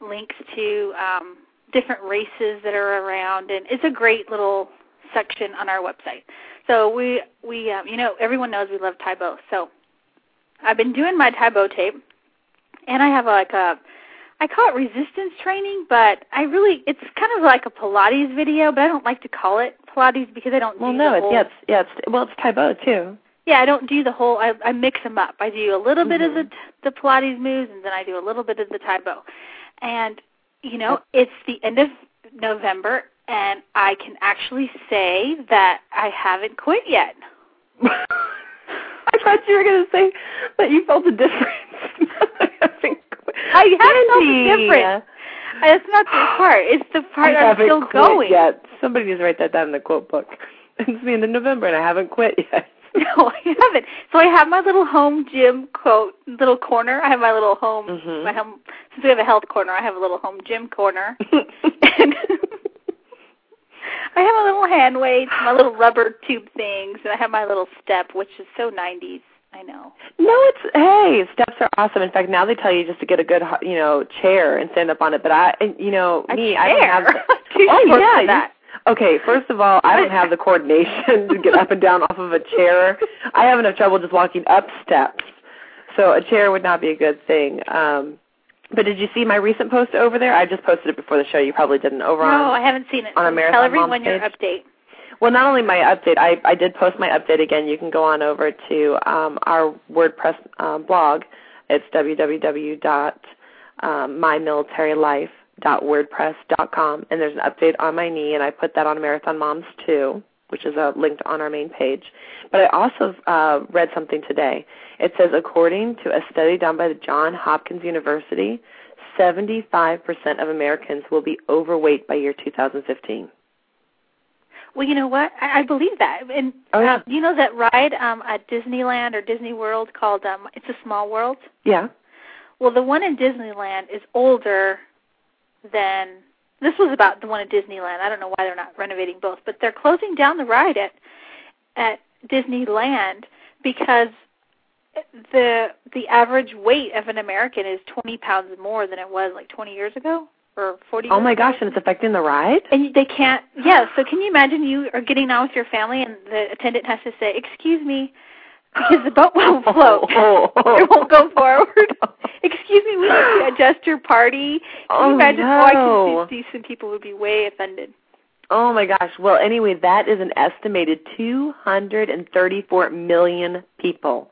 [SPEAKER 4] links to um, different races that are around, and it's a great little section on our website. So we we um, you know everyone knows we love Tae Bo. So I've been doing my Tae Bo tape, and I have like a I call it resistance training, but I really it's kind of like a Pilates video, but I don't like to call it Pilates because I don't
[SPEAKER 5] Well,
[SPEAKER 4] do
[SPEAKER 5] no,
[SPEAKER 4] the
[SPEAKER 5] it's
[SPEAKER 4] whole,
[SPEAKER 5] yeah, it's yeah, it's well, it's Tae Bo too.
[SPEAKER 4] yeah, I don't do the whole. I, I mix them up. I do a little bit of the the Pilates moves, and then I do a little bit of the Tae Bo. And you know, it's the end of November, and I can actually say that I haven't quit yet. [LAUGHS]
[SPEAKER 5] I thought you were going to say that you felt a difference. [LAUGHS]
[SPEAKER 4] I haven't felt a difference. It's not the [GASPS] part. It's the part
[SPEAKER 5] I
[SPEAKER 4] I'm still
[SPEAKER 5] quit
[SPEAKER 4] going.
[SPEAKER 5] Yet. Somebody needs to write that down in the quote book. [LAUGHS] It's the end of November and I haven't quit yet.
[SPEAKER 4] No, I haven't. So I have my little home gym quote little corner. I have my little home
[SPEAKER 5] Mhm.
[SPEAKER 4] my home since we have a health corner, I have a little home gym corner. and I have a little hand weights, my little rubber tube things, and I have my little step, which is so 90s. I know.
[SPEAKER 5] No, it's hey, steps are awesome. In fact, now they tell you just to get a good, you know, chair and stand up on it. But I, you know,
[SPEAKER 4] A
[SPEAKER 5] me,
[SPEAKER 4] chair.
[SPEAKER 5] I don't have.
[SPEAKER 4] Too [LAUGHS]
[SPEAKER 5] oh yeah,
[SPEAKER 4] that.
[SPEAKER 5] Okay, first of all, I don't have the [LAUGHS] coordination to get up and down off of a chair. I have enough trouble just walking up steps. So a chair would not be a good thing. Um but did you see my recent post over there? I just posted it before the show. You probably didn't over
[SPEAKER 4] No,
[SPEAKER 5] on
[SPEAKER 4] I haven't seen it.
[SPEAKER 5] on a
[SPEAKER 4] Tell everyone your update.
[SPEAKER 5] Well, not only my update, I, I did post my update again. You can go on over to um, our WordPress um, blog. It's www.mymilitarylife.wordpress.com, and there's an update on my knee, and I put that on Marathon Moms too, which is uh, linked on our main page. But I also uh, read something today. It says, according to a study done by the Johns Hopkins University, 75% of Americans will be overweight by year 2015.
[SPEAKER 4] Well, you know what? I, I believe that. And
[SPEAKER 5] Oh, yeah.
[SPEAKER 4] um, you know that ride um at Disneyland or Disney World called um It's a Small World?
[SPEAKER 5] Yeah.
[SPEAKER 4] Well, the one in Disneyland is older than this was about the one at Disneyland. I don't know why they're not renovating both, but they're closing down the ride at at Disneyland because the the average weight of an American is 20 pounds more than it was like 20 years ago or 40
[SPEAKER 5] Oh my
[SPEAKER 4] ago.
[SPEAKER 5] gosh, and it's affecting the ride?
[SPEAKER 4] And they can't. Yeah. So can you imagine you are getting on with your family and the attendant has to say, "Excuse me," because the boat won't [LAUGHS] oh. float.
[SPEAKER 5] Oh, oh,
[SPEAKER 4] it won't go forward. [LAUGHS] Oh. Excuse me, we need to adjust your party. Can
[SPEAKER 5] Oh,
[SPEAKER 4] you imagine? Oh, I can see decent people would be way offended.
[SPEAKER 5] Oh my gosh. Well, anyway, that is an estimated 234 million people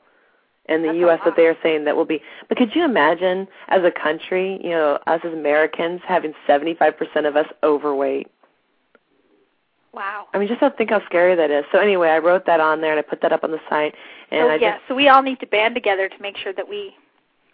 [SPEAKER 5] in the
[SPEAKER 4] That's
[SPEAKER 5] U.S. that they are saying that will be. But could you imagine, as a country, you know, us as Americans having 75% of us overweight?
[SPEAKER 4] Wow.
[SPEAKER 5] I mean, just to think how scary that is. So anyway, I wrote that on there and I put that up on the site. And
[SPEAKER 4] so
[SPEAKER 5] I
[SPEAKER 4] yeah,
[SPEAKER 5] just
[SPEAKER 4] so we all need to band together to make sure that we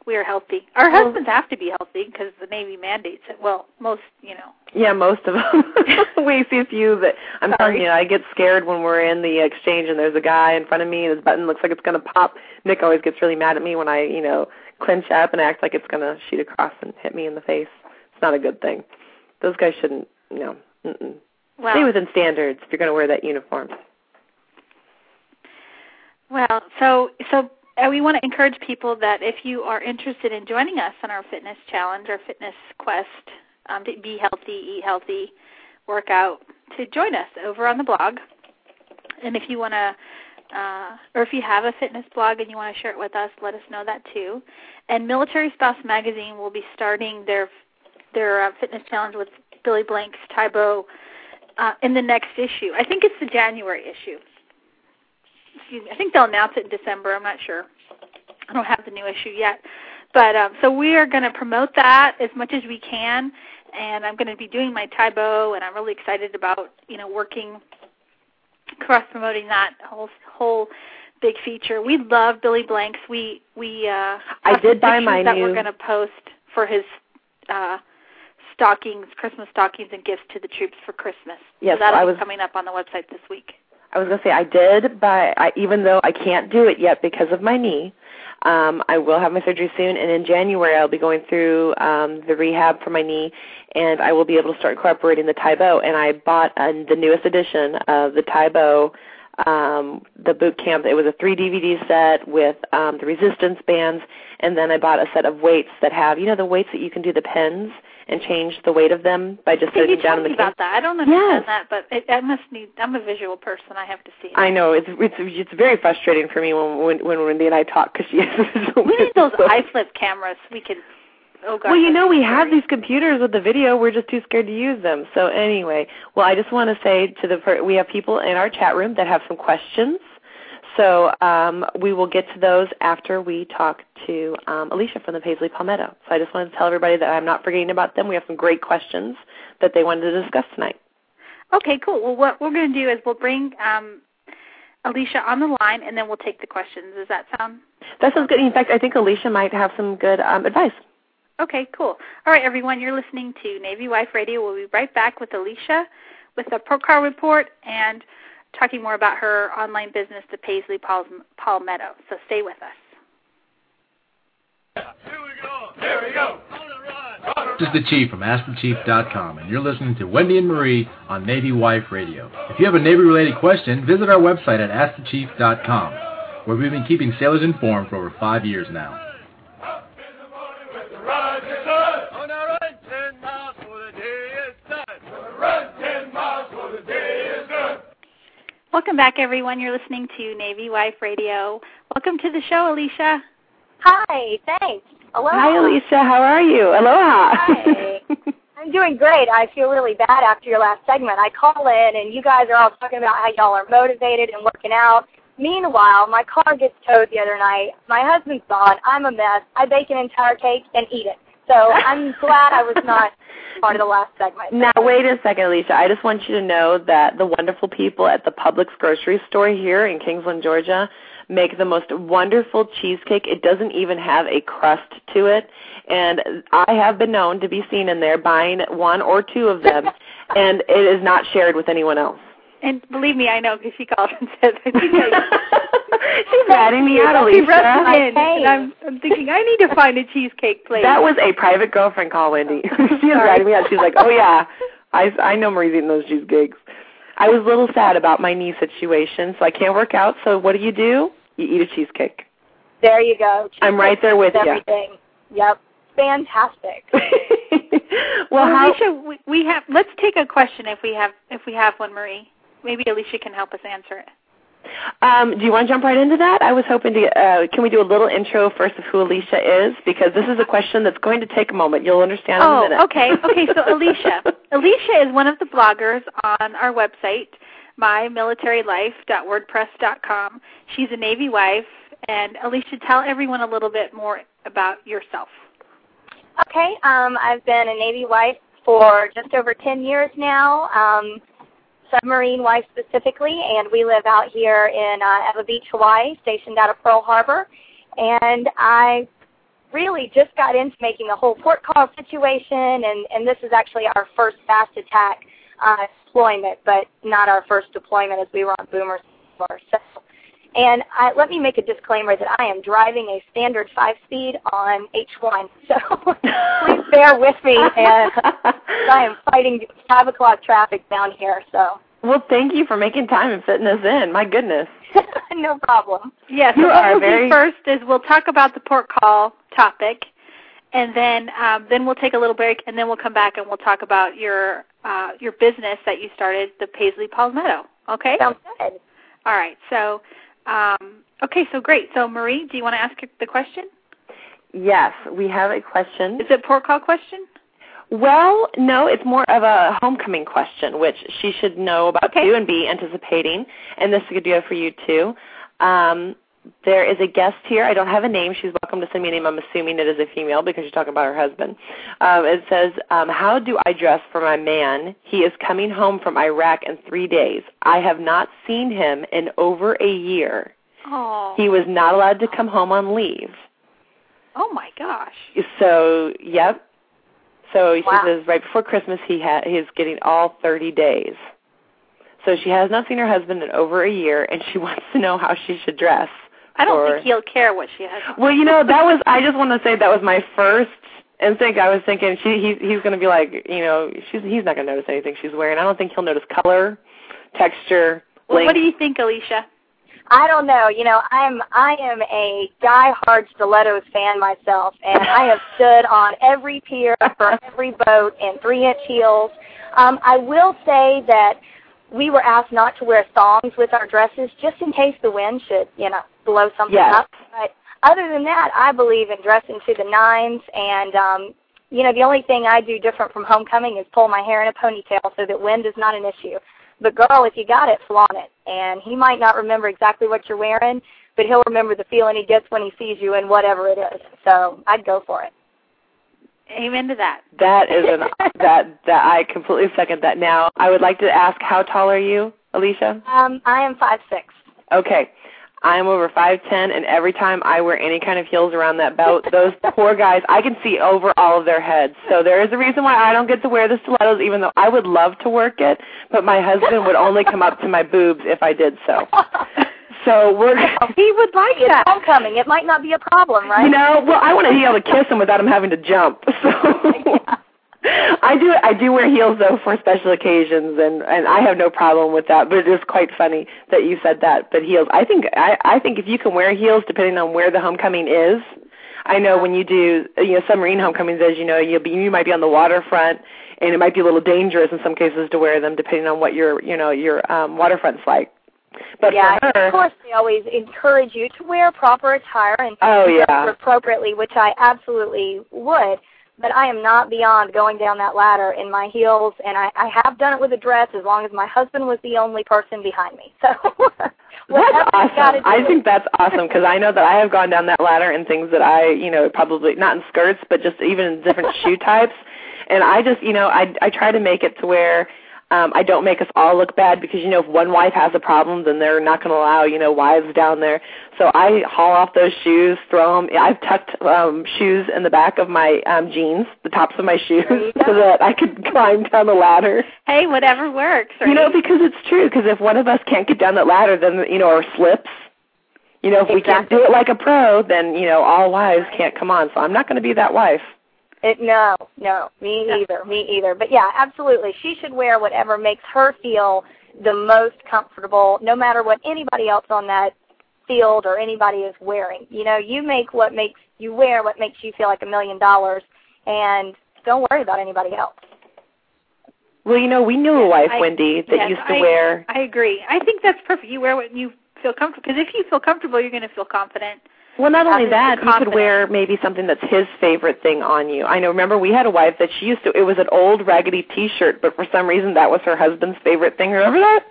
[SPEAKER 4] we are healthy. Our
[SPEAKER 5] Well-
[SPEAKER 4] husbands have to be healthy because the Navy mandates it. Well, most, you know.
[SPEAKER 5] Yeah, most of them. [LAUGHS] we see a few that I'm telling
[SPEAKER 4] Sorry.
[SPEAKER 5] you, I get scared when we're in the exchange and there's a guy in front of me and his button looks like it's going to pop. Nick always gets really mad at me when I, you know, clench up and act like it's going to shoot across and hit me in the face. It's not a good thing. Those guys shouldn't, you know, mm-mm.
[SPEAKER 4] Well,
[SPEAKER 5] stay within standards if you're going to wear that uniform.
[SPEAKER 4] Well, so so uh, we want to encourage people that if you are interested in joining us on our fitness challenge or fitness quest um, to be healthy, eat healthy, work out, to join us over on the blog. And if you want to, uh, or if you have a fitness blog and you want to share it with us, let us know that too. And Military Spouse Magazine will be starting their their uh, fitness challenge with Billy Blank's Tae Bo uh, in the next issue. I think it's the January issue excuse me, I think they'll announce it in December. I'm not sure. I don't have the new issue yet. But um, so we are going to promote that as much as we can, and I'm going to be doing my Tae Bo, and I'm really excited about you know working cross promoting that whole whole big feature. We love Billy Blanks. We we uh,
[SPEAKER 5] I did buy my
[SPEAKER 4] that
[SPEAKER 5] new-
[SPEAKER 4] we're going to post for his uh, stockings, Christmas stockings, and gifts to the troops for Christmas.
[SPEAKER 5] Yes,
[SPEAKER 4] so that'll
[SPEAKER 5] I was-
[SPEAKER 4] coming up on the website this week.
[SPEAKER 5] I was going to say I did, but I, even though I can't do it yet because of my knee, um, I will have my surgery soon, and in January I'll be going through um, the rehab for my knee, and I will be able to start incorporating the Tae Bo. And I bought uh, the newest edition of the Tae Bo, um, the boot camp. It was a three DVD set with um, the resistance bands, and then I bought a set of weights that have, you know, the weights that you can do the pins and change the weight of them by just
[SPEAKER 4] Can
[SPEAKER 5] setting
[SPEAKER 4] you
[SPEAKER 5] down
[SPEAKER 4] tell
[SPEAKER 5] in
[SPEAKER 4] me
[SPEAKER 5] the
[SPEAKER 4] about that? I don't understand
[SPEAKER 5] Yes.
[SPEAKER 4] that, but it, I must need. I'm a visual person. I have to see it.
[SPEAKER 5] I know it's it's it's very frustrating for me when when, when Wendy and I talk because she has [LAUGHS] so
[SPEAKER 4] we need those [LAUGHS]
[SPEAKER 5] so-
[SPEAKER 4] iFlip cameras. We could. Oh gosh.
[SPEAKER 5] Well, you know, we
[SPEAKER 4] scary.
[SPEAKER 5] have these computers with the video. We're just too scared to use them. So anyway, well, I just want to say to the per- we have people in our chat room that have some questions. So um, we will get to those after we talk to um, Alecia from the Paisley Palmetto. So I just wanted to tell everybody that I'm not forgetting about them. We have some great questions that they wanted to discuss tonight.
[SPEAKER 4] Okay, cool. Well, what we're going to do is we'll bring um, Alecia on the line, and then we'll take the questions. Does that sound?
[SPEAKER 5] That sounds good. In fact, I think Alecia might have some good um, advice.
[SPEAKER 4] Okay, cool. All right, everyone, you're listening to Navy Wife Radio. We'll be right back with Alecia with the Port Call Report and talking more about her online business, the Paisley Palmetto. So stay with us.
[SPEAKER 6] Here we go. Here we go. This is the Chief from AskTheChief.com, and you're listening to Wendy and Marie on Navy Wife Radio. If you have a Navy-related question, visit our website at AskTheChief.com, where we've been keeping sailors informed for over five years now.
[SPEAKER 4] Welcome back, everyone. You're listening to Navy Wife Radio. Welcome to the show, Alecia.
[SPEAKER 7] Hi, thanks. Aloha.
[SPEAKER 5] Hi, Alecia. How are you? Aloha.
[SPEAKER 7] Hi. I'm doing great. I feel really bad after your last segment. I call in, and you guys are all talking about how y'all are motivated and working out. Meanwhile, my car gets towed the other night. My husband's gone. I'm a mess. I bake an entire cake and eat it. So I'm glad I was not part of the last segment.
[SPEAKER 5] Now, wait a second, Alecia. I just want you to know that the wonderful people at the Publix grocery store here in Kingsland, Georgia, make the most wonderful cheesecake. It doesn't even have a crust to it. And I have been known to be seen in there buying one or two of them, [LAUGHS] and it is not shared with anyone else.
[SPEAKER 4] And believe me, I know because she called and said, I think
[SPEAKER 5] I, She's ratting me out, Alecia.
[SPEAKER 4] She in, and I'm, I'm thinking, I need to find a cheesecake place.
[SPEAKER 5] That was a private girlfriend call, Wendy. Oh, [LAUGHS] she was ratting me out. She's like, oh, yeah, I, I know Marie's eating those cheesecakes. I was a little sad about my knee situation, so I can't work out. So what do you do? You eat a cheesecake.
[SPEAKER 7] There you go. Cheesecake
[SPEAKER 5] I'm right there with
[SPEAKER 7] everything. you. Yep. Fantastic.
[SPEAKER 4] well, [LAUGHS] well how, Alecia, we, we have. Let's take a question if we have if we have one, Marie. Maybe Alecia can help us answer it.
[SPEAKER 5] Um, do you want to jump right into that? I was hoping to. Uh, can we do a little intro first of who Alecia is? Because this is a question that's going to take a moment. You'll understand
[SPEAKER 4] oh,
[SPEAKER 5] in a minute.
[SPEAKER 4] okay. Okay. So [LAUGHS] Alecia, Alecia is one of the bloggers on our website mymilitarylife.wordpress.com. She's a Navy wife. And Alecia, tell everyone a little bit more about yourself.
[SPEAKER 7] Okay, um, I've been a Navy wife for just over 10 years now, um, submarine wife specifically, and we live out here in uh, Ewa Beach, Hawaii, stationed out of Pearl Harbor. And I really just got into making the whole port call situation, and, and this is actually our first fast attack uh, deployment, but not our first deployment as we were on before. So, and I, let me make a disclaimer that I am driving a standard five-speed on H1, so [LAUGHS] please bear with me. And [LAUGHS] I am fighting five o'clock traffic down here. So.
[SPEAKER 5] Well, thank you for making time and fitting us in. My goodness. [LAUGHS]
[SPEAKER 7] no problem.
[SPEAKER 4] Yes, yeah, so what we'll very... do first is we'll talk about the port call topic, and then um, then we'll take a little break, and then we'll come back and we'll talk about your uh, your business that you started, the Paisley Palmetto. Okay.
[SPEAKER 7] Sounds good.
[SPEAKER 4] All right. So, um, okay. So great. So Marie, do you want to ask the question?
[SPEAKER 5] Yes, we have a question.
[SPEAKER 4] Is it port call question?
[SPEAKER 5] Well, no, it's more of a homecoming question, which she should know about
[SPEAKER 4] okay.
[SPEAKER 5] too and be anticipating. And this is a good deal for you too. Um, there is a guest here. I don't have a name. She's welcome to send me a name. I'm assuming it is a female because you're talking about her husband. Um, it says, um, How do I dress for my man? He is coming home from Iraq in three days. I have not seen him in over a year.
[SPEAKER 4] Oh.
[SPEAKER 5] He was not allowed to come home on leave.
[SPEAKER 4] Oh my gosh.
[SPEAKER 5] So, yep. So she
[SPEAKER 7] wow.
[SPEAKER 5] says right before Christmas he ha- he's getting all 30 days. So she has not seen her husband in over a year, and she [LAUGHS] wants to know how she should dress.
[SPEAKER 4] I don't think he'll care what she has.
[SPEAKER 5] Well, you know, that was [LAUGHS] I just want to say that was my first instinct. I was thinking she he, he's going to be like, you know, she's he's not going to notice anything she's wearing. I don't think he'll notice color, texture.
[SPEAKER 4] Well, what do you think, Alecia?
[SPEAKER 7] I don't know. You know, I'm I am a die-hard stilettos fan myself, and I have [LAUGHS] stood on every pier for every boat in three-inch heels. Um, I will say that we were asked not to wear thongs with our dresses just in case the wind should, you know, blow something
[SPEAKER 5] yes.
[SPEAKER 7] up. But other than that, I believe in dressing to the nines and um you know, the only thing I do different from homecoming is pull my hair in a ponytail so that wind is not an issue. But girl, if you got it, flaunt it. And he might not remember exactly what you're wearing, but he'll remember the feeling he gets when he sees you and whatever it is. So I'd go for it.
[SPEAKER 4] Amen to that.
[SPEAKER 5] That is an [LAUGHS] that that I completely second that. Now, I would like to ask, how tall are you, Alecia?
[SPEAKER 7] Um, I am five six.
[SPEAKER 5] Okay. I'm over 5'10", and every time I wear any kind of heels around that belt, those [LAUGHS] poor guys, I can see over all of their heads. So there is a reason why I don't get to wear the stilettos, even though I would love to work it, but my husband would only come up to my boobs if I did so. [LAUGHS] So we're [LAUGHS]
[SPEAKER 7] he would like it's that. homecoming. It might not be a problem, right?
[SPEAKER 5] You know, well, I want to be able to kiss him without him having to jump. [LAUGHS] So I do I do wear heels though for special occasions and and I have no problem with that. But it is quite funny that you said that. But heels, I think I I think if you can wear heels depending on where the homecoming is. I know when you do you know submarine homecomings, as you know, you'll be you might be on the waterfront and it might be a little dangerous in some cases to wear them depending on what your you know your um waterfront's like. But
[SPEAKER 7] yeah,
[SPEAKER 5] for her,
[SPEAKER 7] of course they always encourage you to wear proper attire and
[SPEAKER 5] oh,
[SPEAKER 7] dress
[SPEAKER 5] yeah.
[SPEAKER 7] appropriately, which I absolutely would. But I am not beyond going down that ladder in my heels, and I, I have done it with a dress as long as my husband was the only person behind me. So [LAUGHS]
[SPEAKER 5] that's awesome. I think that's awesome because I know that I have gone down that ladder in things that I, you know, probably not in skirts, but just even in different [LAUGHS] shoe types. And I just, you know, I I try to make it to where um, I don't make us all look bad because you know if one wife has a problem, then they're not going to allow you know wives down there. So I haul off those shoes, throw them. I've tucked um, shoes in the back of my um, jeans, the tops of my shoes, [LAUGHS] so that I could climb down the ladder.
[SPEAKER 4] Hey, whatever works. Right?
[SPEAKER 5] You know, because it's true. Because if one of us can't get down that ladder, then you know, or slips. You know, if
[SPEAKER 7] exactly.
[SPEAKER 5] we can't do it like a pro, then you know, all wives can't come on. So I'm not going to be that wife.
[SPEAKER 7] It, no, no, me either, me either. But yeah, absolutely. She should wear whatever makes her feel the most comfortable, no matter what anybody else on that field or anybody is wearing. You know, you make what makes you wear what makes you feel like a million dollars, and don't worry about anybody else.
[SPEAKER 5] Well, you know, we knew a wife,
[SPEAKER 4] I,
[SPEAKER 5] Wendy, that
[SPEAKER 4] yes,
[SPEAKER 5] used to
[SPEAKER 4] I,
[SPEAKER 5] wear.
[SPEAKER 4] I agree. I think that's perfect. You wear what you feel comfortable because if you feel comfortable, you're going to feel confident.
[SPEAKER 5] Well, not only that, you could wear maybe something that's his favorite thing on you. I know. Remember, we had a wife that she used to. It was an old raggedy T-shirt, but for some reason that was her husband's favorite thing. Remember that?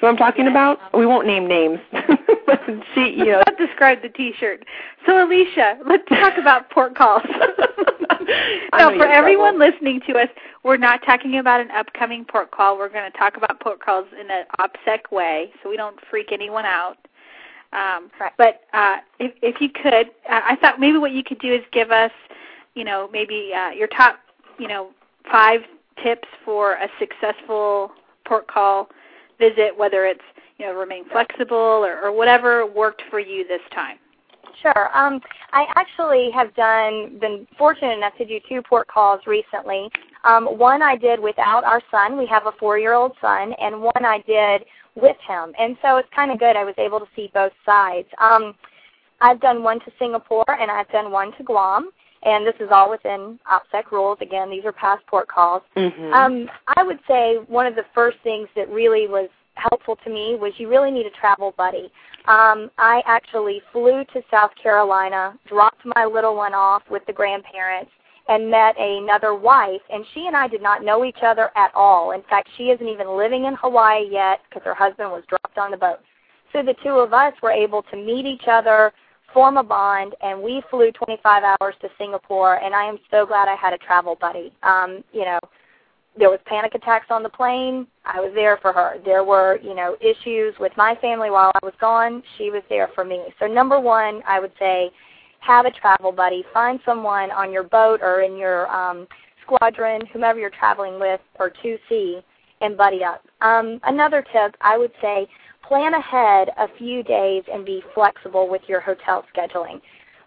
[SPEAKER 5] Who I'm talking about? We won't name names, [LAUGHS] but she, you know.
[SPEAKER 4] Let's not describe the T-shirt. So, Alecia, let's talk about port calls. [LAUGHS]
[SPEAKER 5] I
[SPEAKER 4] no, for everyone
[SPEAKER 5] trouble.
[SPEAKER 4] listening to us, we're not talking about an upcoming port call. We're going to talk about port calls in an OPSEC way, so we don't freak anyone out. Um,
[SPEAKER 7] Right.
[SPEAKER 4] But uh, if, if you could, uh, I thought maybe what you could do is give us, you know, maybe uh, your top, you know, five tips for a successful port call visit, whether it's, you know, remain flexible or, or whatever worked for you this time.
[SPEAKER 7] Sure. Um, I actually have done been fortunate enough to do two port calls recently. Um, one I did without our son. We have a four-year-old son, and one I did with him. And so it's kind of good. I was able to see both sides. Um, I've done one to Singapore, and I've done one to Guam. And this is all within OPSEC rules. Again, these are passport calls.
[SPEAKER 5] Mhm.
[SPEAKER 7] Um, I would say one of the first things that really was helpful to me was you really need a travel buddy. Um, I actually flew to South Carolina, dropped my little one off with the grandparents, and met another wife. And she and I did not know each other at all. In fact, she isn't even living in Hawaii yet because her husband was dropped on the boat. So the two of us were able to meet each other, form a bond, and we flew 25 hours to Singapore. And I am so glad I had a travel buddy. Um, you know, there was panic attacks on the plane. I was there for her. There were, you know, issues with my family while I was gone. She was there for me. So number one, I would say have a travel buddy. Find someone on your boat or in your um, squadron, whomever you're traveling with, or to sea, and buddy up. Um, another tip, I would say plan ahead a few days and be flexible with your hotel scheduling.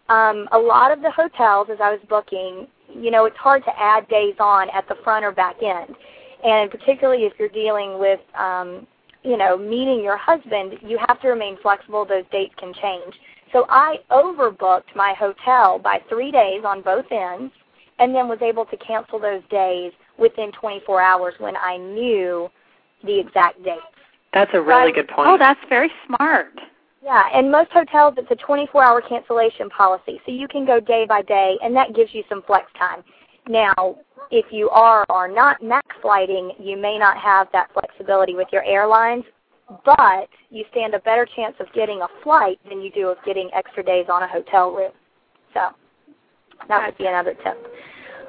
[SPEAKER 7] Um, a lot of the hotels, as I was booking, you know, it's hard to add days on at the front or back end. And particularly if you're dealing with, um, you know, meeting your husband, you have to remain flexible. Those dates can change. So I overbooked my hotel by three days on both ends and then was able to cancel those days within 24 hours when I knew the exact dates.
[SPEAKER 5] That's a really
[SPEAKER 7] Right.
[SPEAKER 5] good point.
[SPEAKER 4] Oh, that's very smart.
[SPEAKER 7] Yeah, and most hotels it's a 24-hour cancellation policy, so you can go day by day, and that gives you some flex time. Now, if you are or are not max flighting, you may not have that flexibility with your airlines, but you stand a better chance of getting a flight than you do of getting extra days on a hotel room. So that would be another tip.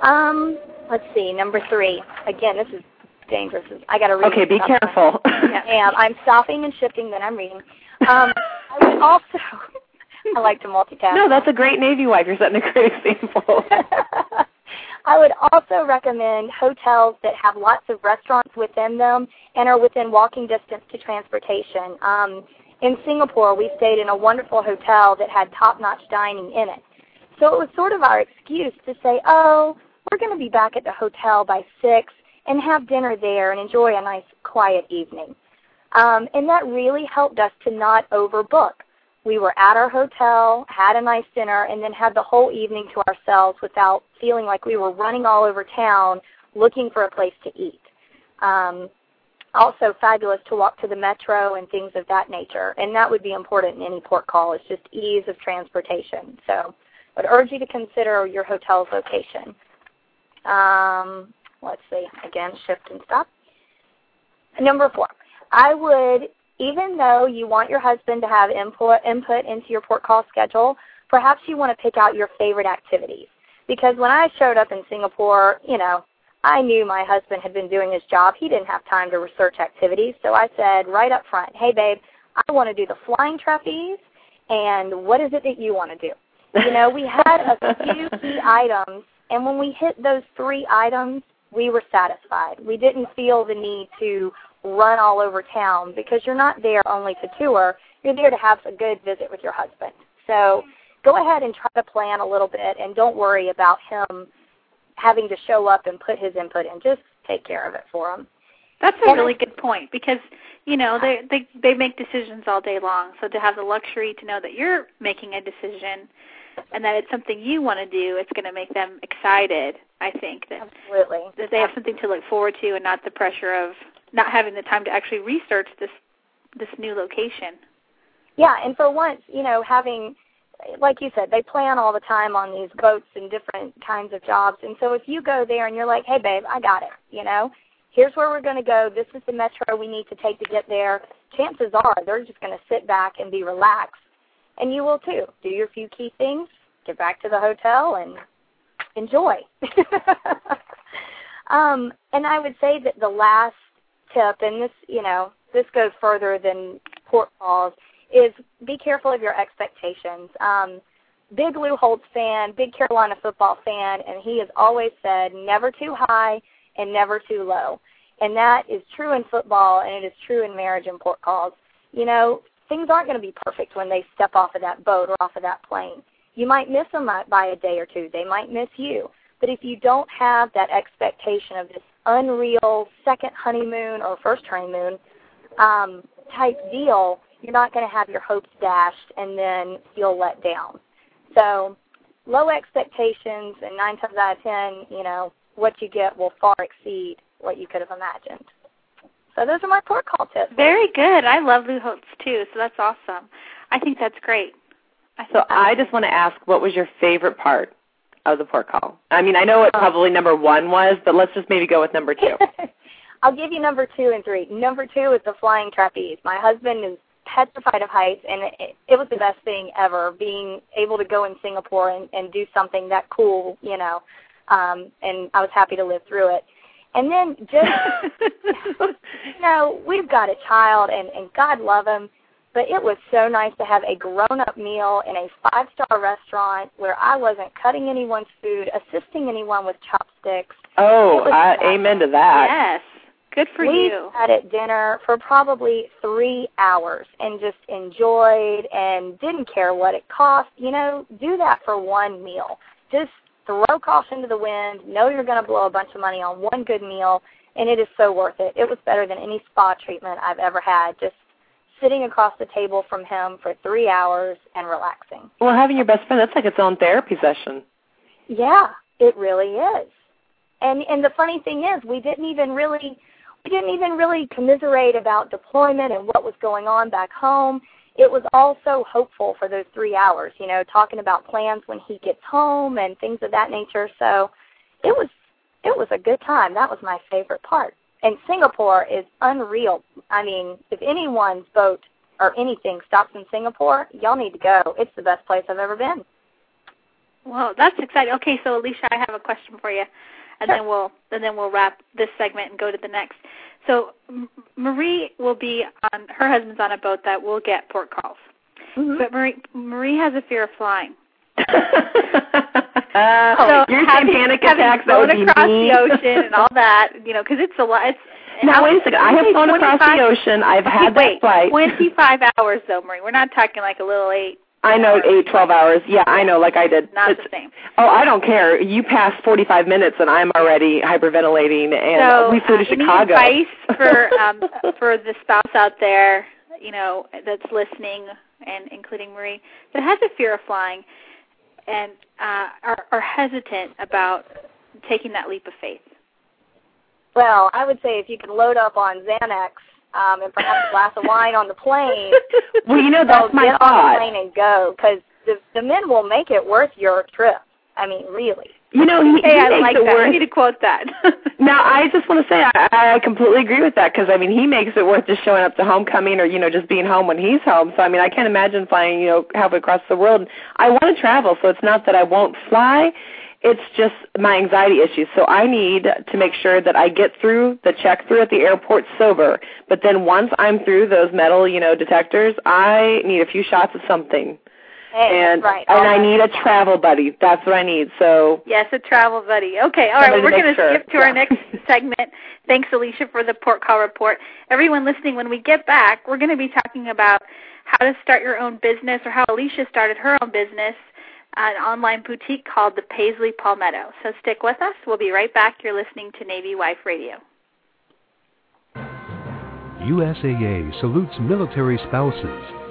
[SPEAKER 7] Um, let's see, number three. Again, this is dangerous. I got to read.
[SPEAKER 5] okay, be
[SPEAKER 7] stuff.
[SPEAKER 5] careful. [LAUGHS]
[SPEAKER 7] I am. I'm stopping and shifting, then I'm reading. Um, I would [LAUGHS] also. [LAUGHS] I like to multitask.
[SPEAKER 5] No, that's a great Navy wife. You're setting a great example.
[SPEAKER 7] I would also recommend hotels that have lots of restaurants within them and are within walking distance to transportation. Um, in Singapore, we stayed in a wonderful hotel that had top-notch dining in it. So it was sort of our excuse to say, oh, we're going to be back at the hotel by 6 and have dinner there and enjoy a nice quiet evening. Um, and that really helped us to not overbook. We were at our hotel, had a nice dinner, and then had the whole evening to ourselves without feeling like we were running all over town looking for a place to eat. Um, also fabulous to walk to the metro and things of that nature. And that would be important in any port call. It's just ease of transportation. So I would urge you to consider your hotel's location. Um, let's see, again, shift and stop. Number four, I would, even though you want your husband to have input, input into your port call schedule, perhaps you want to pick out your favorite activities. Because when I showed up in Singapore, you know, I knew my husband had been doing his job. He didn't have time to research activities. So I said right up front, hey, babe, I want to do the flying trapeze, and what is it that you want to do? You know, we had a few [LAUGHS] key items, and when we hit those three items, we were satisfied. We didn't feel the need to run all over town because you're not there only to tour. You're there to have a good visit with your husband. So go ahead and try to plan a little bit, and don't worry about him having to show up and put his input in. Just take care of it for him.
[SPEAKER 4] That's a really good point because you know they they they make decisions all day long. So to have the luxury to know that you're making a decision and that it's something you want to do, it's going to make them excited. I think that
[SPEAKER 7] absolutely
[SPEAKER 4] that they have something to look forward to and not the pressure of not having the time to actually research this this new location.
[SPEAKER 7] Yeah, and for once, you know, having like you said, they plan all the time on these boats and different kinds of jobs. And so if you go there and you're like, hey, babe, I got it, you know, here's where we're going to go. This is the metro we need to take to get there. Chances are they're just going to sit back and be relaxed. And you will too. Do your few key things, get back to the hotel, and enjoy. [LAUGHS] um, and I would say that the last tip, and this, you know, this goes further than port calls, is be careful of your expectations. Um, big Lou Holtz fan, big Carolina football fan, and he has always said never too high and never too low. And that is true in football, and it is true in marriage and port calls. You know, things aren't going to be perfect when they step off of that boat or off of that plane. You might miss them by a day or two. They might miss you. But if you don't have that expectation of this unreal second honeymoon or first honeymoon um, type deal, you're not going to have your hopes dashed and then feel let down. So low expectations and nine times out of ten, you know, what you get will far exceed what you could have imagined. So those are my port call tips.
[SPEAKER 4] Very good. I love Lou Holtz too, so that's awesome. I think that's great.
[SPEAKER 5] So I just want to ask, what was your favorite part of the port call? I mean, I know what probably number one was, but let's just maybe go with number two. [LAUGHS]
[SPEAKER 7] I'll give you number two and three. Number two is the flying trapeze. My husband is petrified of heights, and it, it was the best thing ever. Being able to go in Singapore and, and do something that cool, you know, um, and I was happy to live through it. And then just, [LAUGHS] [LAUGHS] you know, we've got a child, and and God love him, but it was so nice to have a grown-up meal in a five-star restaurant where I wasn't cutting anyone's food, assisting anyone with chopsticks.
[SPEAKER 5] Oh, I, amen to that.
[SPEAKER 4] Yes. Good for
[SPEAKER 7] we
[SPEAKER 4] you.
[SPEAKER 7] We sat at dinner for probably three hours and just enjoyed and didn't care what it cost. You know, do that for one meal. Just throw caution to the wind. Know you're going to blow a bunch of money on one good meal, and it is so worth it. It was better than any spa treatment I've ever had. Just sitting across the table from him for three hours and relaxing.
[SPEAKER 5] Well, having your best friend, that's like its own therapy session.
[SPEAKER 7] Yeah, it really is. And and the funny thing is, we didn't even really we didn't even really commiserate about deployment and what was going on back home. It was all so hopeful for those three hours, you know, talking about plans when he gets home and things of that nature. So it was it was a good time. That was my favorite part. And Singapore is unreal. I mean, if anyone's boat or anything stops in Singapore, y'all need to go. It's the best place I've ever been.
[SPEAKER 4] Well, that's exciting. Okay, so Alecia, I have a question for you. and
[SPEAKER 7] sure.
[SPEAKER 4] then we'll and then we'll wrap this segment and go to the next. So M- Marie will be on her husband's on a boat that will get port calls,
[SPEAKER 5] Mhm.
[SPEAKER 4] but Marie Marie has a fear of flying.
[SPEAKER 5] Uh, [LAUGHS]
[SPEAKER 4] So
[SPEAKER 5] you're
[SPEAKER 4] having,
[SPEAKER 5] panic
[SPEAKER 4] having
[SPEAKER 5] attacks that
[SPEAKER 4] flown across
[SPEAKER 5] me.
[SPEAKER 4] the ocean and all that, you know, because it's a lot. It's
[SPEAKER 5] Now wait a second. I have flown across the ocean. I've had
[SPEAKER 4] wait,
[SPEAKER 5] that flight.
[SPEAKER 4] 25 hours though, Marie. We're not talking like a little eight.
[SPEAKER 5] I know eight, twelve hours. Yeah, I know. Like I did.
[SPEAKER 4] Not
[SPEAKER 5] It's-
[SPEAKER 4] the same.
[SPEAKER 5] Oh, I don't care. You pass 45 minutes and I'm already hyperventilating, and
[SPEAKER 4] so,
[SPEAKER 5] we flew to
[SPEAKER 4] uh,
[SPEAKER 5] Chicago.
[SPEAKER 4] Any advice for [LAUGHS] um, for the spouse out there, you know, that's listening, and including Marie, that has a fear of flying, and uh, are, are hesitant about taking that leap of faith?
[SPEAKER 7] Well, I would say if you can load up on Xanax um, and perhaps a glass of wine on the plane, [LAUGHS]
[SPEAKER 5] well, you know that's my
[SPEAKER 7] get on the plane and go because the the men will make it worth your trip. I mean, really.
[SPEAKER 5] You know, he,
[SPEAKER 4] Hey,
[SPEAKER 5] he
[SPEAKER 4] I
[SPEAKER 5] makes
[SPEAKER 4] like
[SPEAKER 5] it
[SPEAKER 4] that.
[SPEAKER 5] worth.
[SPEAKER 4] I need to quote that. [LAUGHS]
[SPEAKER 5] Now, I just want to say I, I completely agree with that because I mean he makes it worth just showing up to homecoming or you know just being home when he's home. So I mean I can't imagine flying you know halfway across the world. I want to travel, so it's not that I won't fly. It's just my anxiety issues. So I need to make sure that I get through the check through at the airport sober. But then once I'm through those metal you know detectors, I need a few shots of something.
[SPEAKER 7] Hey,
[SPEAKER 5] and
[SPEAKER 7] right.
[SPEAKER 5] and
[SPEAKER 7] All
[SPEAKER 5] I need a travel buddy. That's what I need. So
[SPEAKER 4] Yes, a travel buddy. Okay, all right. Well, we're going to
[SPEAKER 5] sure.
[SPEAKER 4] skip to our next [LAUGHS] segment. Thanks, Alecia, for the port call report. Everyone listening, when we get back, we're going to be talking about how to start your own business or how Alecia started her own business, an online boutique called the Paisley Palmetto. So stick with us. We'll be right back. You're listening to Navy Wife Radio.
[SPEAKER 8] USAA salutes military spouses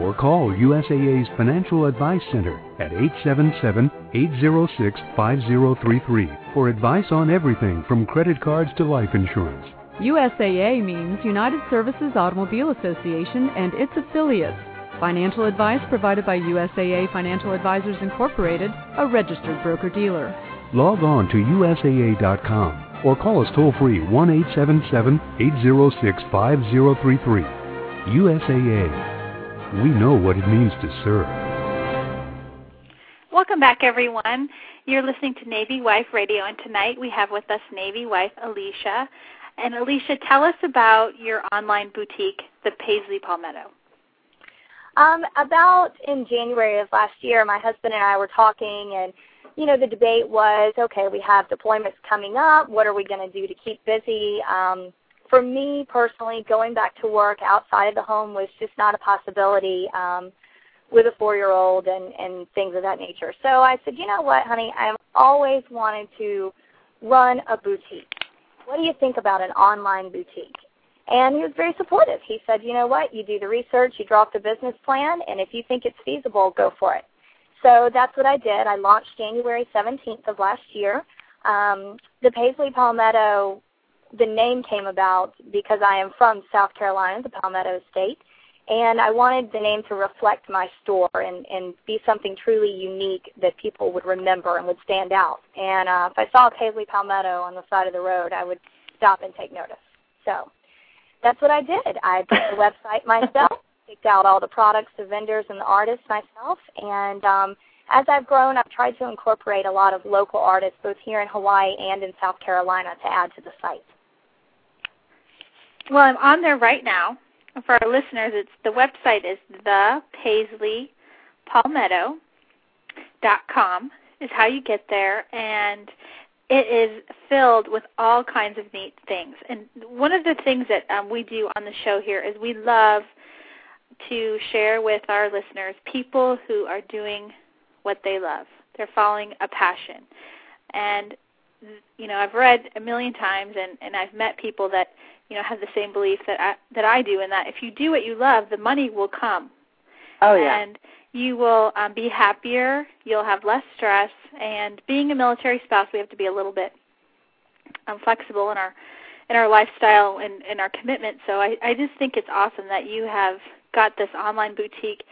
[SPEAKER 8] or call USAA's Financial Advice Center at 877-806-5033 for advice on everything from credit cards to life insurance.
[SPEAKER 9] USAA means United Services Automobile Association and its affiliates. Financial advice provided by USAA Financial Advisors Incorporated, a registered broker dealer.
[SPEAKER 8] Log on to USAA.com or call us toll free 1 877 806 5033. USAA. We know what it means to serve.
[SPEAKER 4] Welcome back, everyone. You're listening to Navy Wife Radio, and tonight we have with us Navy wife Alecia. And Alecia, tell us about your online boutique, the Paisley Palmetto.
[SPEAKER 7] Um, about in January of last year, my husband and I were talking, and you know, the debate was, okay, we have deployments coming up. What are we going to do to keep busy? Um, for me personally, going back to work outside of the home was just not a possibility um, with a four-year-old and and things of that nature. So I said, you know what, honey, I've always wanted to run a boutique. What do you think about an online boutique? And he was very supportive. He said, you know what, you do the research, you draw up the business plan, and if you think it's feasible, go for it. So that's what I did. I launched January 17th of last year. Um, the Paisley Palmetto, the name came about because I am from South Carolina, the Palmetto State, and I wanted the name to reflect my store and, and be something truly unique that people would remember and would stand out. And uh, if I saw a Paisley Palmetto on the side of the road, I would stop and take notice. So that's what I did. I built the website [LAUGHS] myself, picked out all the products, the vendors, and the artists myself. And um, as I've grown, I've tried to incorporate a lot of local artists, both here in Hawaii and in South Carolina, to add to the site.
[SPEAKER 4] Well, I'm on there right now. For our listeners, it's the website is thepaisleypalmetto.com is how you get there, and it is filled with all kinds of neat things. And one of the things that um, we do on the show here is we love to share with our listeners people who are doing what they love. They're following a passion. And you know, I've read a million times and, and I've met people that, you know, have the same belief that I that I do in that if you do what you love, the money will come.
[SPEAKER 5] Oh yeah.
[SPEAKER 4] And you will um, be happier, you'll have less stress, and being a military spouse, we have to be a little bit um, flexible in our in our lifestyle and in our commitment. So I, I just think it's awesome that you have got this online boutique.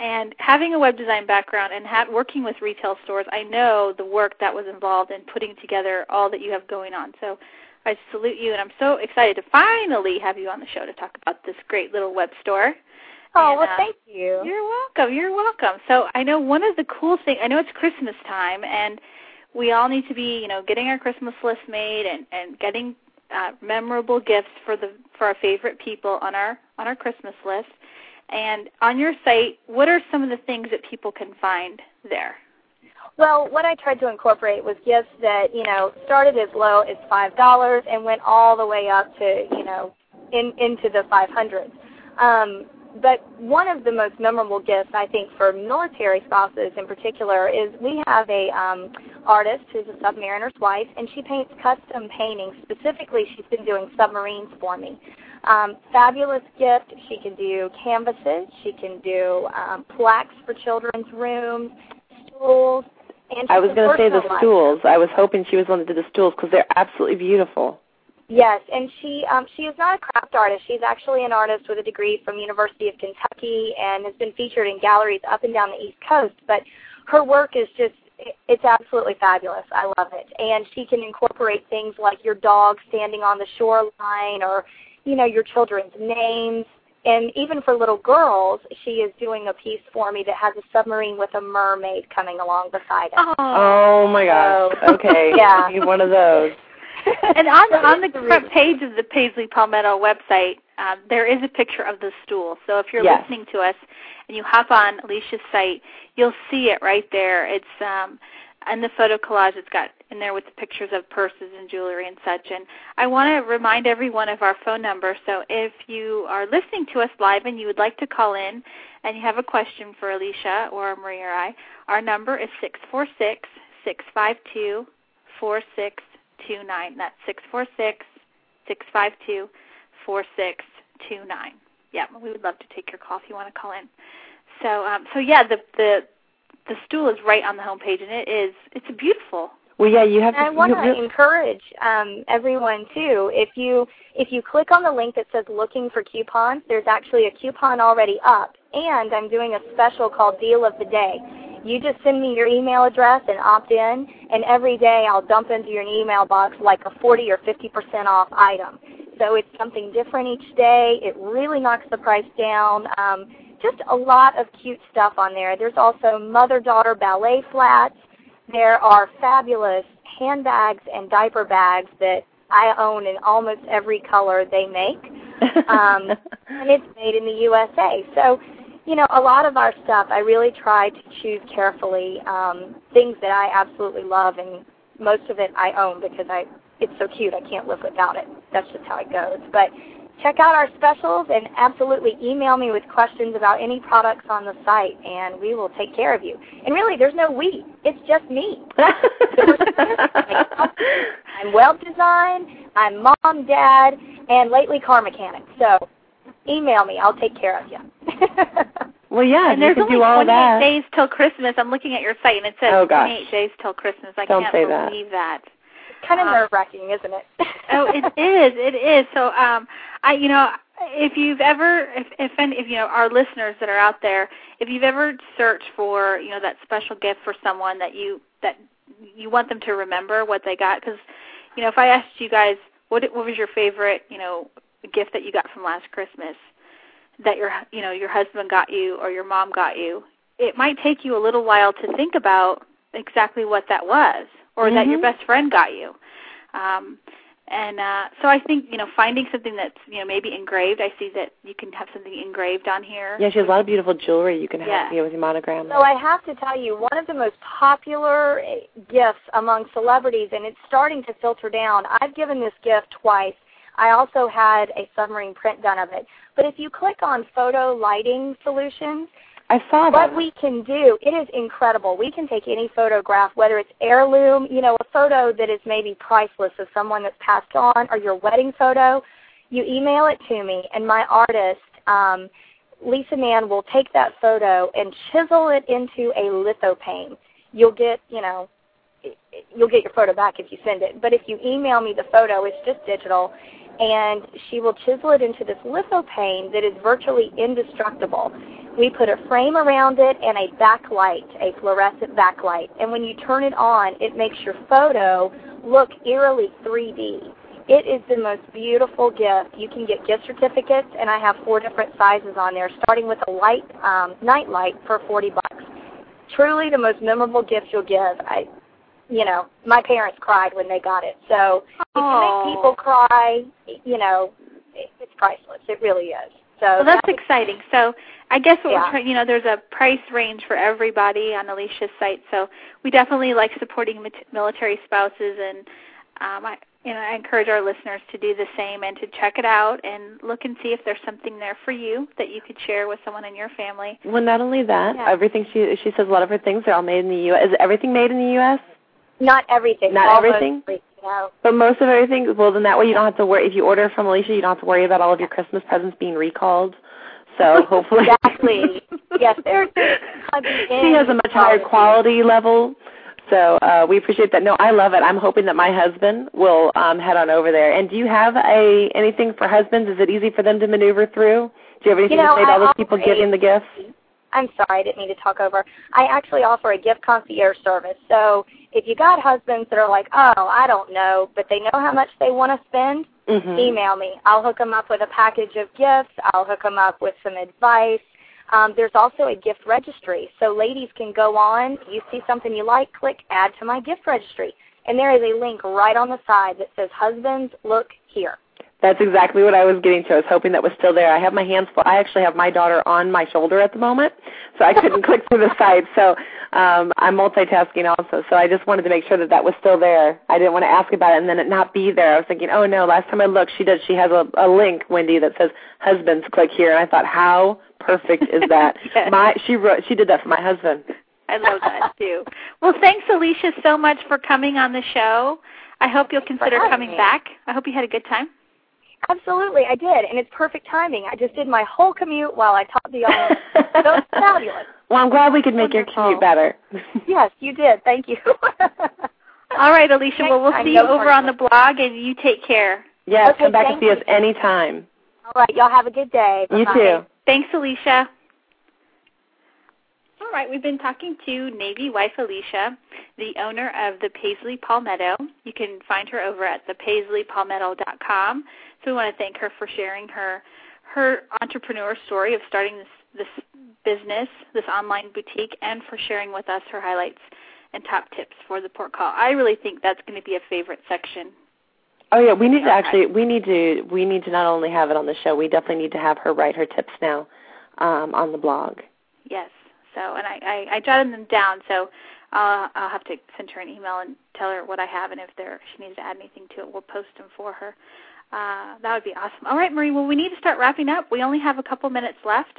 [SPEAKER 4] And having a web design background and ha- working with retail stores, I know the work that was involved in putting together all that you have going on. So I salute you, and I'm so excited to finally have you on the show to talk about this great little web store.
[SPEAKER 7] Oh,
[SPEAKER 4] and,
[SPEAKER 7] well,
[SPEAKER 4] uh,
[SPEAKER 7] thank you.
[SPEAKER 4] You're welcome. You're welcome. So I know one of the cool things. I know it's Christmas time, and we all need to be, you know, getting our Christmas list made and and getting uh, memorable gifts for the for our favorite people on our on our Christmas list. And on your site, what are some of the things that people can find there?
[SPEAKER 7] Well, what I tried to incorporate was gifts that you know started as low as five dollars and went all the way up to you know in into the five hundreds. Um, but one of the most memorable gifts I think for military spouses in particular is we have a um, artist who's a submariner's wife, and she paints custom paintings. Specifically, she's been doing submarines for me. Um, fabulous gift. She can do canvases. She can do um, plaques for children's rooms, stools. And
[SPEAKER 5] I was
[SPEAKER 7] going
[SPEAKER 5] to say the stools. I was hoping she was one that did the stools because they're absolutely beautiful.
[SPEAKER 7] Yes, and she um, she is not a craft artist. She's actually an artist with a degree from University of Kentucky and has been featured in galleries up and down the East Coast. But her work is just it's absolutely fabulous. I love it, and she can incorporate things like your dog standing on the shoreline, or you know your children's names. And even for little girls, she is doing a piece for me that has a submarine with a mermaid coming along beside it.
[SPEAKER 4] Oh,
[SPEAKER 5] Oh my gosh. Okay. [LAUGHS]
[SPEAKER 7] Yeah.
[SPEAKER 5] I need one of those. [LAUGHS]
[SPEAKER 4] and on on the
[SPEAKER 7] the
[SPEAKER 4] front page of the Paisley Palmetto website, um, there is a picture of the stool. So if you're
[SPEAKER 5] Yes.
[SPEAKER 4] listening to us and you hop on Alecia's site, you'll see it right there. It's um, in the photo collage. It's got in there with the pictures of purses and jewelry and such. And I want to remind everyone of our phone number. So if you are listening to us live and you would like to call in and you have a question for Alecia or Maria or I, our number is six four six six five two four six two nine. That's six four six six five two four six two nine. Yeah, we would love to take your call if you want to call in. So, um, so yeah, the the the stool is right on the home page, and it is it's beautiful.
[SPEAKER 5] Well, yeah, you have
[SPEAKER 7] And I want to
[SPEAKER 5] really-
[SPEAKER 7] encourage um, everyone too. If you if you click on the link that says "Looking for Coupons," there's actually a coupon already up, and I'm doing a special called Deal of the Day. You just send me your email address and opt in, and every day I'll dump into your email box like a 40 or 50 percent off item. So it's something different each day. It really knocks the price down. Um, just a lot of cute stuff on there. There's also mother-daughter ballet flats. There are fabulous handbags and diaper bags that I own in almost every color they make. [LAUGHS] Um, and it's made in the USA. So, you know, a lot of our stuff I really try to choose carefully. Um, things that I absolutely love and most of it I own because I it's so cute I can't live without it. That's just how it goes. But check out our specials and absolutely email me with questions about any products on the site and we will take care of you. And really there's no we. It's just me. [LAUGHS] I'm web design, I'm mom, dad, and lately car mechanic. So email me. I'll take care of you. [LAUGHS]
[SPEAKER 5] well, yeah,
[SPEAKER 4] and
[SPEAKER 5] you
[SPEAKER 4] there's
[SPEAKER 5] can
[SPEAKER 4] only
[SPEAKER 5] do all
[SPEAKER 4] 28
[SPEAKER 5] that.
[SPEAKER 4] days till Christmas. I'm looking at your site, and it says
[SPEAKER 5] Oh, gosh.
[SPEAKER 4] 28 days till Christmas. I
[SPEAKER 5] Don't
[SPEAKER 4] can't
[SPEAKER 5] say that.
[SPEAKER 4] believe that.
[SPEAKER 7] Kind of
[SPEAKER 4] Um,
[SPEAKER 7] nerve wracking, isn't it? [LAUGHS]
[SPEAKER 4] oh, it is. It is. So, um, I, you know, if you've ever, if if, any, if you know our listeners that are out there, if you've ever searched for, you know, that special gift for someone that you that you want them to remember what they got, because, you know, if I asked you guys what what was your favorite, you know, gift that you got from last Christmas, that your you know your husband got you or your mom got you, it might take you a little while to think about exactly what that was, or that your
[SPEAKER 5] Mhm.
[SPEAKER 4] best friend got you. Um, and uh, so I think you know finding something that's you know maybe engraved. I see that you can have something engraved on here.
[SPEAKER 5] Yeah, she has a lot of beautiful jewelry you can have
[SPEAKER 4] Yeah.
[SPEAKER 5] you know, with your monogram.
[SPEAKER 7] So I have to tell you, one of the most popular eh, gifts among celebrities, and it's starting to filter down. I've given this gift twice. I also had a submarine print done of it. But if you click on photo lighting solutions,
[SPEAKER 5] I saw
[SPEAKER 7] what we can do, it is incredible. We can take any photograph, whether it's heirloom, you know, a photo that is maybe priceless of someone that's passed on, or your wedding photo. You email it to me, and my artist, um, Lisa Mann, will take that photo and chisel it into a lithophane. You'll get, you know, you'll get your photo back if you send it. But if you email me the photo, it's just digital. And she will chisel it into this lithophane that is virtually indestructible. We put a frame around it and a backlight, a fluorescent backlight. And when you turn it on, it makes your photo look eerily 3D. It is the most beautiful gift. You can get gift certificates, and I have four different sizes on there, starting with a light um, night light for 40 bucks. Truly the most memorable gift you'll give. I, you know, my parents cried when they got it. So if you make people cry, you know, it's priceless. It really is. So
[SPEAKER 4] well, that's, that's exciting. So I guess what
[SPEAKER 7] Yeah.
[SPEAKER 4] we're trying, you know, there's a price range for everybody on Alecia's site. So we definitely like supporting mit- military spouses, and um, I, you know, I encourage our listeners to do the same and to check it out and look and see if there's something there for you that you could share with someone in your family.
[SPEAKER 5] Well, not only that,
[SPEAKER 4] Yeah.
[SPEAKER 5] everything she she says a lot of her things are all made in the U.S. Is everything made in the U.S.?
[SPEAKER 7] Not everything.
[SPEAKER 5] Not everything?
[SPEAKER 7] everything, No.
[SPEAKER 5] But most of everything. Well, then that way you don't have to worry. If you order from Alecia, you don't have to worry about all of your Christmas presents being recalled. So [LAUGHS] hopefully,
[SPEAKER 7] Exactly. yes, there's [LAUGHS]
[SPEAKER 5] she has a much higher quality level. So uh, we appreciate that. No, I love it. I'm hoping that my husband will um, head on over there. And do you have a anything for husbands? Is it easy for them to maneuver through? Do you have anything
[SPEAKER 7] You know,
[SPEAKER 5] to say to all those people giving the gifts?
[SPEAKER 7] I'm sorry, I didn't mean to talk over. I actually offer a gift concierge service. So if you got husbands that are like, oh, I don't know, but they know how much they want to spend,
[SPEAKER 5] Mm-hmm.
[SPEAKER 7] email me. I'll hook them up with a package of gifts. I'll hook them up with some advice. Um, there's also a gift registry, so ladies can go on. You see something you like, click add to my gift registry, and there is a link right on the side that says "Husbands, look here."
[SPEAKER 5] That's exactly what I was getting to. I was hoping that was still there. I have my hands full. I actually have my daughter on my shoulder at the moment, so I couldn't [LAUGHS] click through the site. So um, I'm multitasking also. So I just wanted to make sure that that was still there. I didn't want to ask about it and then it not be there. I was thinking, oh no, last time I looked, she does. She has a, a link, Wendy, that says "Husbands, click here," and I thought, how perfect is that? [LAUGHS]
[SPEAKER 4] Yes.
[SPEAKER 5] My she wrote she did that for my husband.
[SPEAKER 4] I love that too. Well, thanks, Alecia, so much for coming on the show. I hope you'll consider coming
[SPEAKER 7] me.
[SPEAKER 4] back. I hope you had a good time.
[SPEAKER 7] Absolutely, I did, and it's perfect timing. I just did my whole commute while I taught the audience. [LAUGHS] so it's fabulous.
[SPEAKER 5] Well, I'm glad we could make your commute better.
[SPEAKER 7] Yes, you did. Thank you. [LAUGHS]
[SPEAKER 4] All right, Alecia. Well, we'll see you over on the blog, and you take care.
[SPEAKER 5] yes,
[SPEAKER 7] Okay,
[SPEAKER 5] come back and
[SPEAKER 7] thank
[SPEAKER 5] see us anytime.
[SPEAKER 7] All right, y'all have a good day.
[SPEAKER 5] You
[SPEAKER 7] Bye-bye.
[SPEAKER 5] too.
[SPEAKER 4] Thanks, Alecia. All right, we've been talking to Navy wife Alecia, the owner of the Paisley Palmetto. You can find her over at thepaisleypalmetto.com. So we want to thank her for sharing her her entrepreneur story of starting this this business, this online boutique, and for sharing with us her highlights and top tips for the port call. I really think that's going to be a favorite section.
[SPEAKER 5] Oh yeah, we need to actually we need to we need to not only have it on the show, we definitely need to have her write her tips now um, on the blog.
[SPEAKER 4] Yes. So, and I, I, I jotted them down. So, uh, I'll have to send her an email and tell her what I have, and if there she needs to add anything to it, we'll post them for her. Uh, that would be awesome. All right, Marie. Well, we need to start wrapping up. We only have a couple minutes left.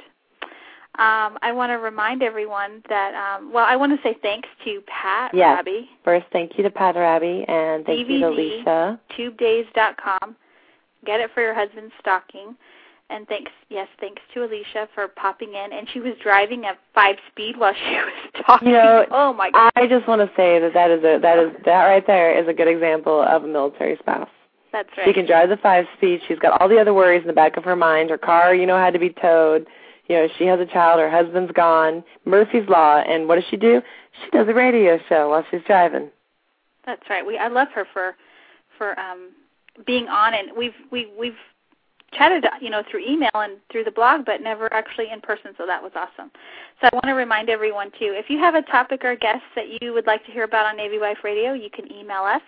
[SPEAKER 4] Um, I want to remind everyone that. Um, well, I want to say thanks to Pat
[SPEAKER 5] Yes. First, thank you to Pat Hrabe and thank you to
[SPEAKER 4] DVD.
[SPEAKER 5] Alecia.
[SPEAKER 4] TubeDaze.com. Get it for your husband's stocking. And thanks, yes, thanks to Alecia for popping in. And she was driving at five speed while she [LAUGHS] was talking.
[SPEAKER 5] You know,
[SPEAKER 4] oh my God,
[SPEAKER 5] I just want to say that that is a that is that right there is a good example of a military spouse.
[SPEAKER 4] That's right.
[SPEAKER 5] She can drive the five speed. She's got all the other worries in the back of her mind. Her car, you know, had to be towed. You know, she has a child. Her husband's gone. Murphy's Law. And what does she do? She does a radio show while she's driving.
[SPEAKER 4] That's right. We I love her for for um being on and we've we we've chatted you know through email and through the blog but never actually in person so that was awesome. So I want to remind everyone too if you have a topic or guest that you would like to hear about on Navy Wife Radio, you can email us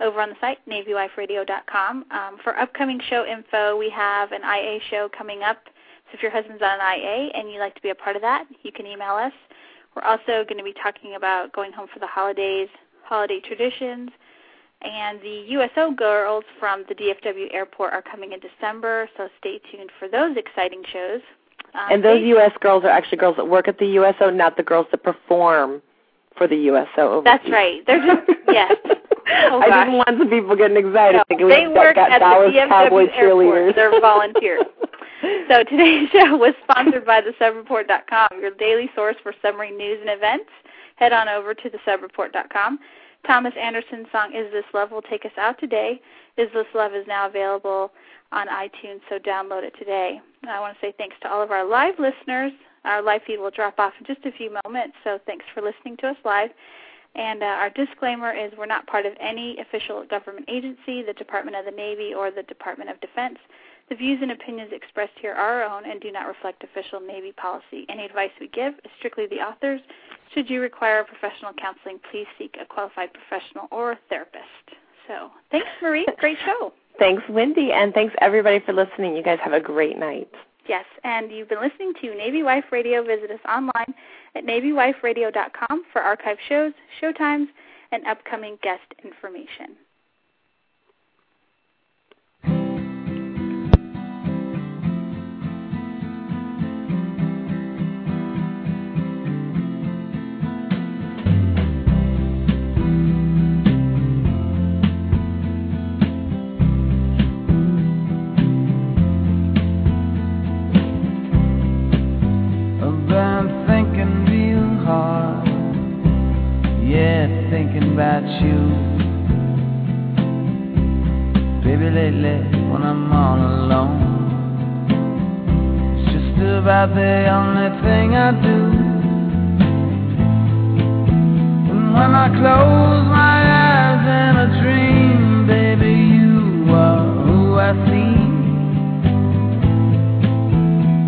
[SPEAKER 4] over on the site navywiferadio.com. Um, for upcoming show info, we have an IA show coming up. So if your husband's on an IA and you'd like to be a part of that, you can email us. We're also going to be talking about going home for the holidays, holiday traditions, and the USO girls from the DFW airport are coming in December, so stay tuned for those exciting shows. Um,
[SPEAKER 5] And those U.S. girls are actually girls that work at the USO, not the girls that perform for the USO. Overseas.
[SPEAKER 4] That's right. They're just [LAUGHS] yes. Oh,
[SPEAKER 5] I didn't want some people getting excited
[SPEAKER 4] No, they work
[SPEAKER 5] got
[SPEAKER 4] at
[SPEAKER 5] Dallas
[SPEAKER 4] the
[SPEAKER 5] Cowboy
[SPEAKER 4] airport.
[SPEAKER 5] cheerleaders.
[SPEAKER 4] They're volunteers. [LAUGHS] so today's [LAUGHS] show was sponsored by thesubreport.com, your daily source for submarine news and events. Head on over to thesubreport.com Thomas Anderson's song Is This Love will take us out today. Is This Love is now available on iTunes, so download it today. And I want to say thanks to all of our live listeners. Our live feed will drop off in just a few moments, so thanks for listening to us live. And uh, our disclaimer is we're not part of any official government agency, the Department of the Navy, or the Department of Defense. The views and opinions expressed here are our own and do not reflect official Navy policy. Any advice we give is strictly the author's. Should you require professional counseling, please seek a qualified professional or therapist. So, thanks, Marie. Great show. [LAUGHS]
[SPEAKER 5] Thanks, Wendy, and thanks everybody for listening. You guys have a great night.
[SPEAKER 4] Yes, and you've been listening to Navy Wife Radio. Visit us online at NavyWifeRadio.com for archive shows, show times, and upcoming guest information.
[SPEAKER 10] about you. Baby, lately when I'm all alone, it's just about the only thing I do. And when I close my eyes in a dream, baby, you are who I see.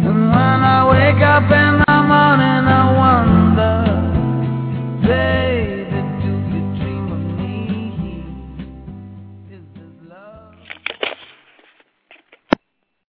[SPEAKER 10] And when I wake up in the morning, I wonder, baby.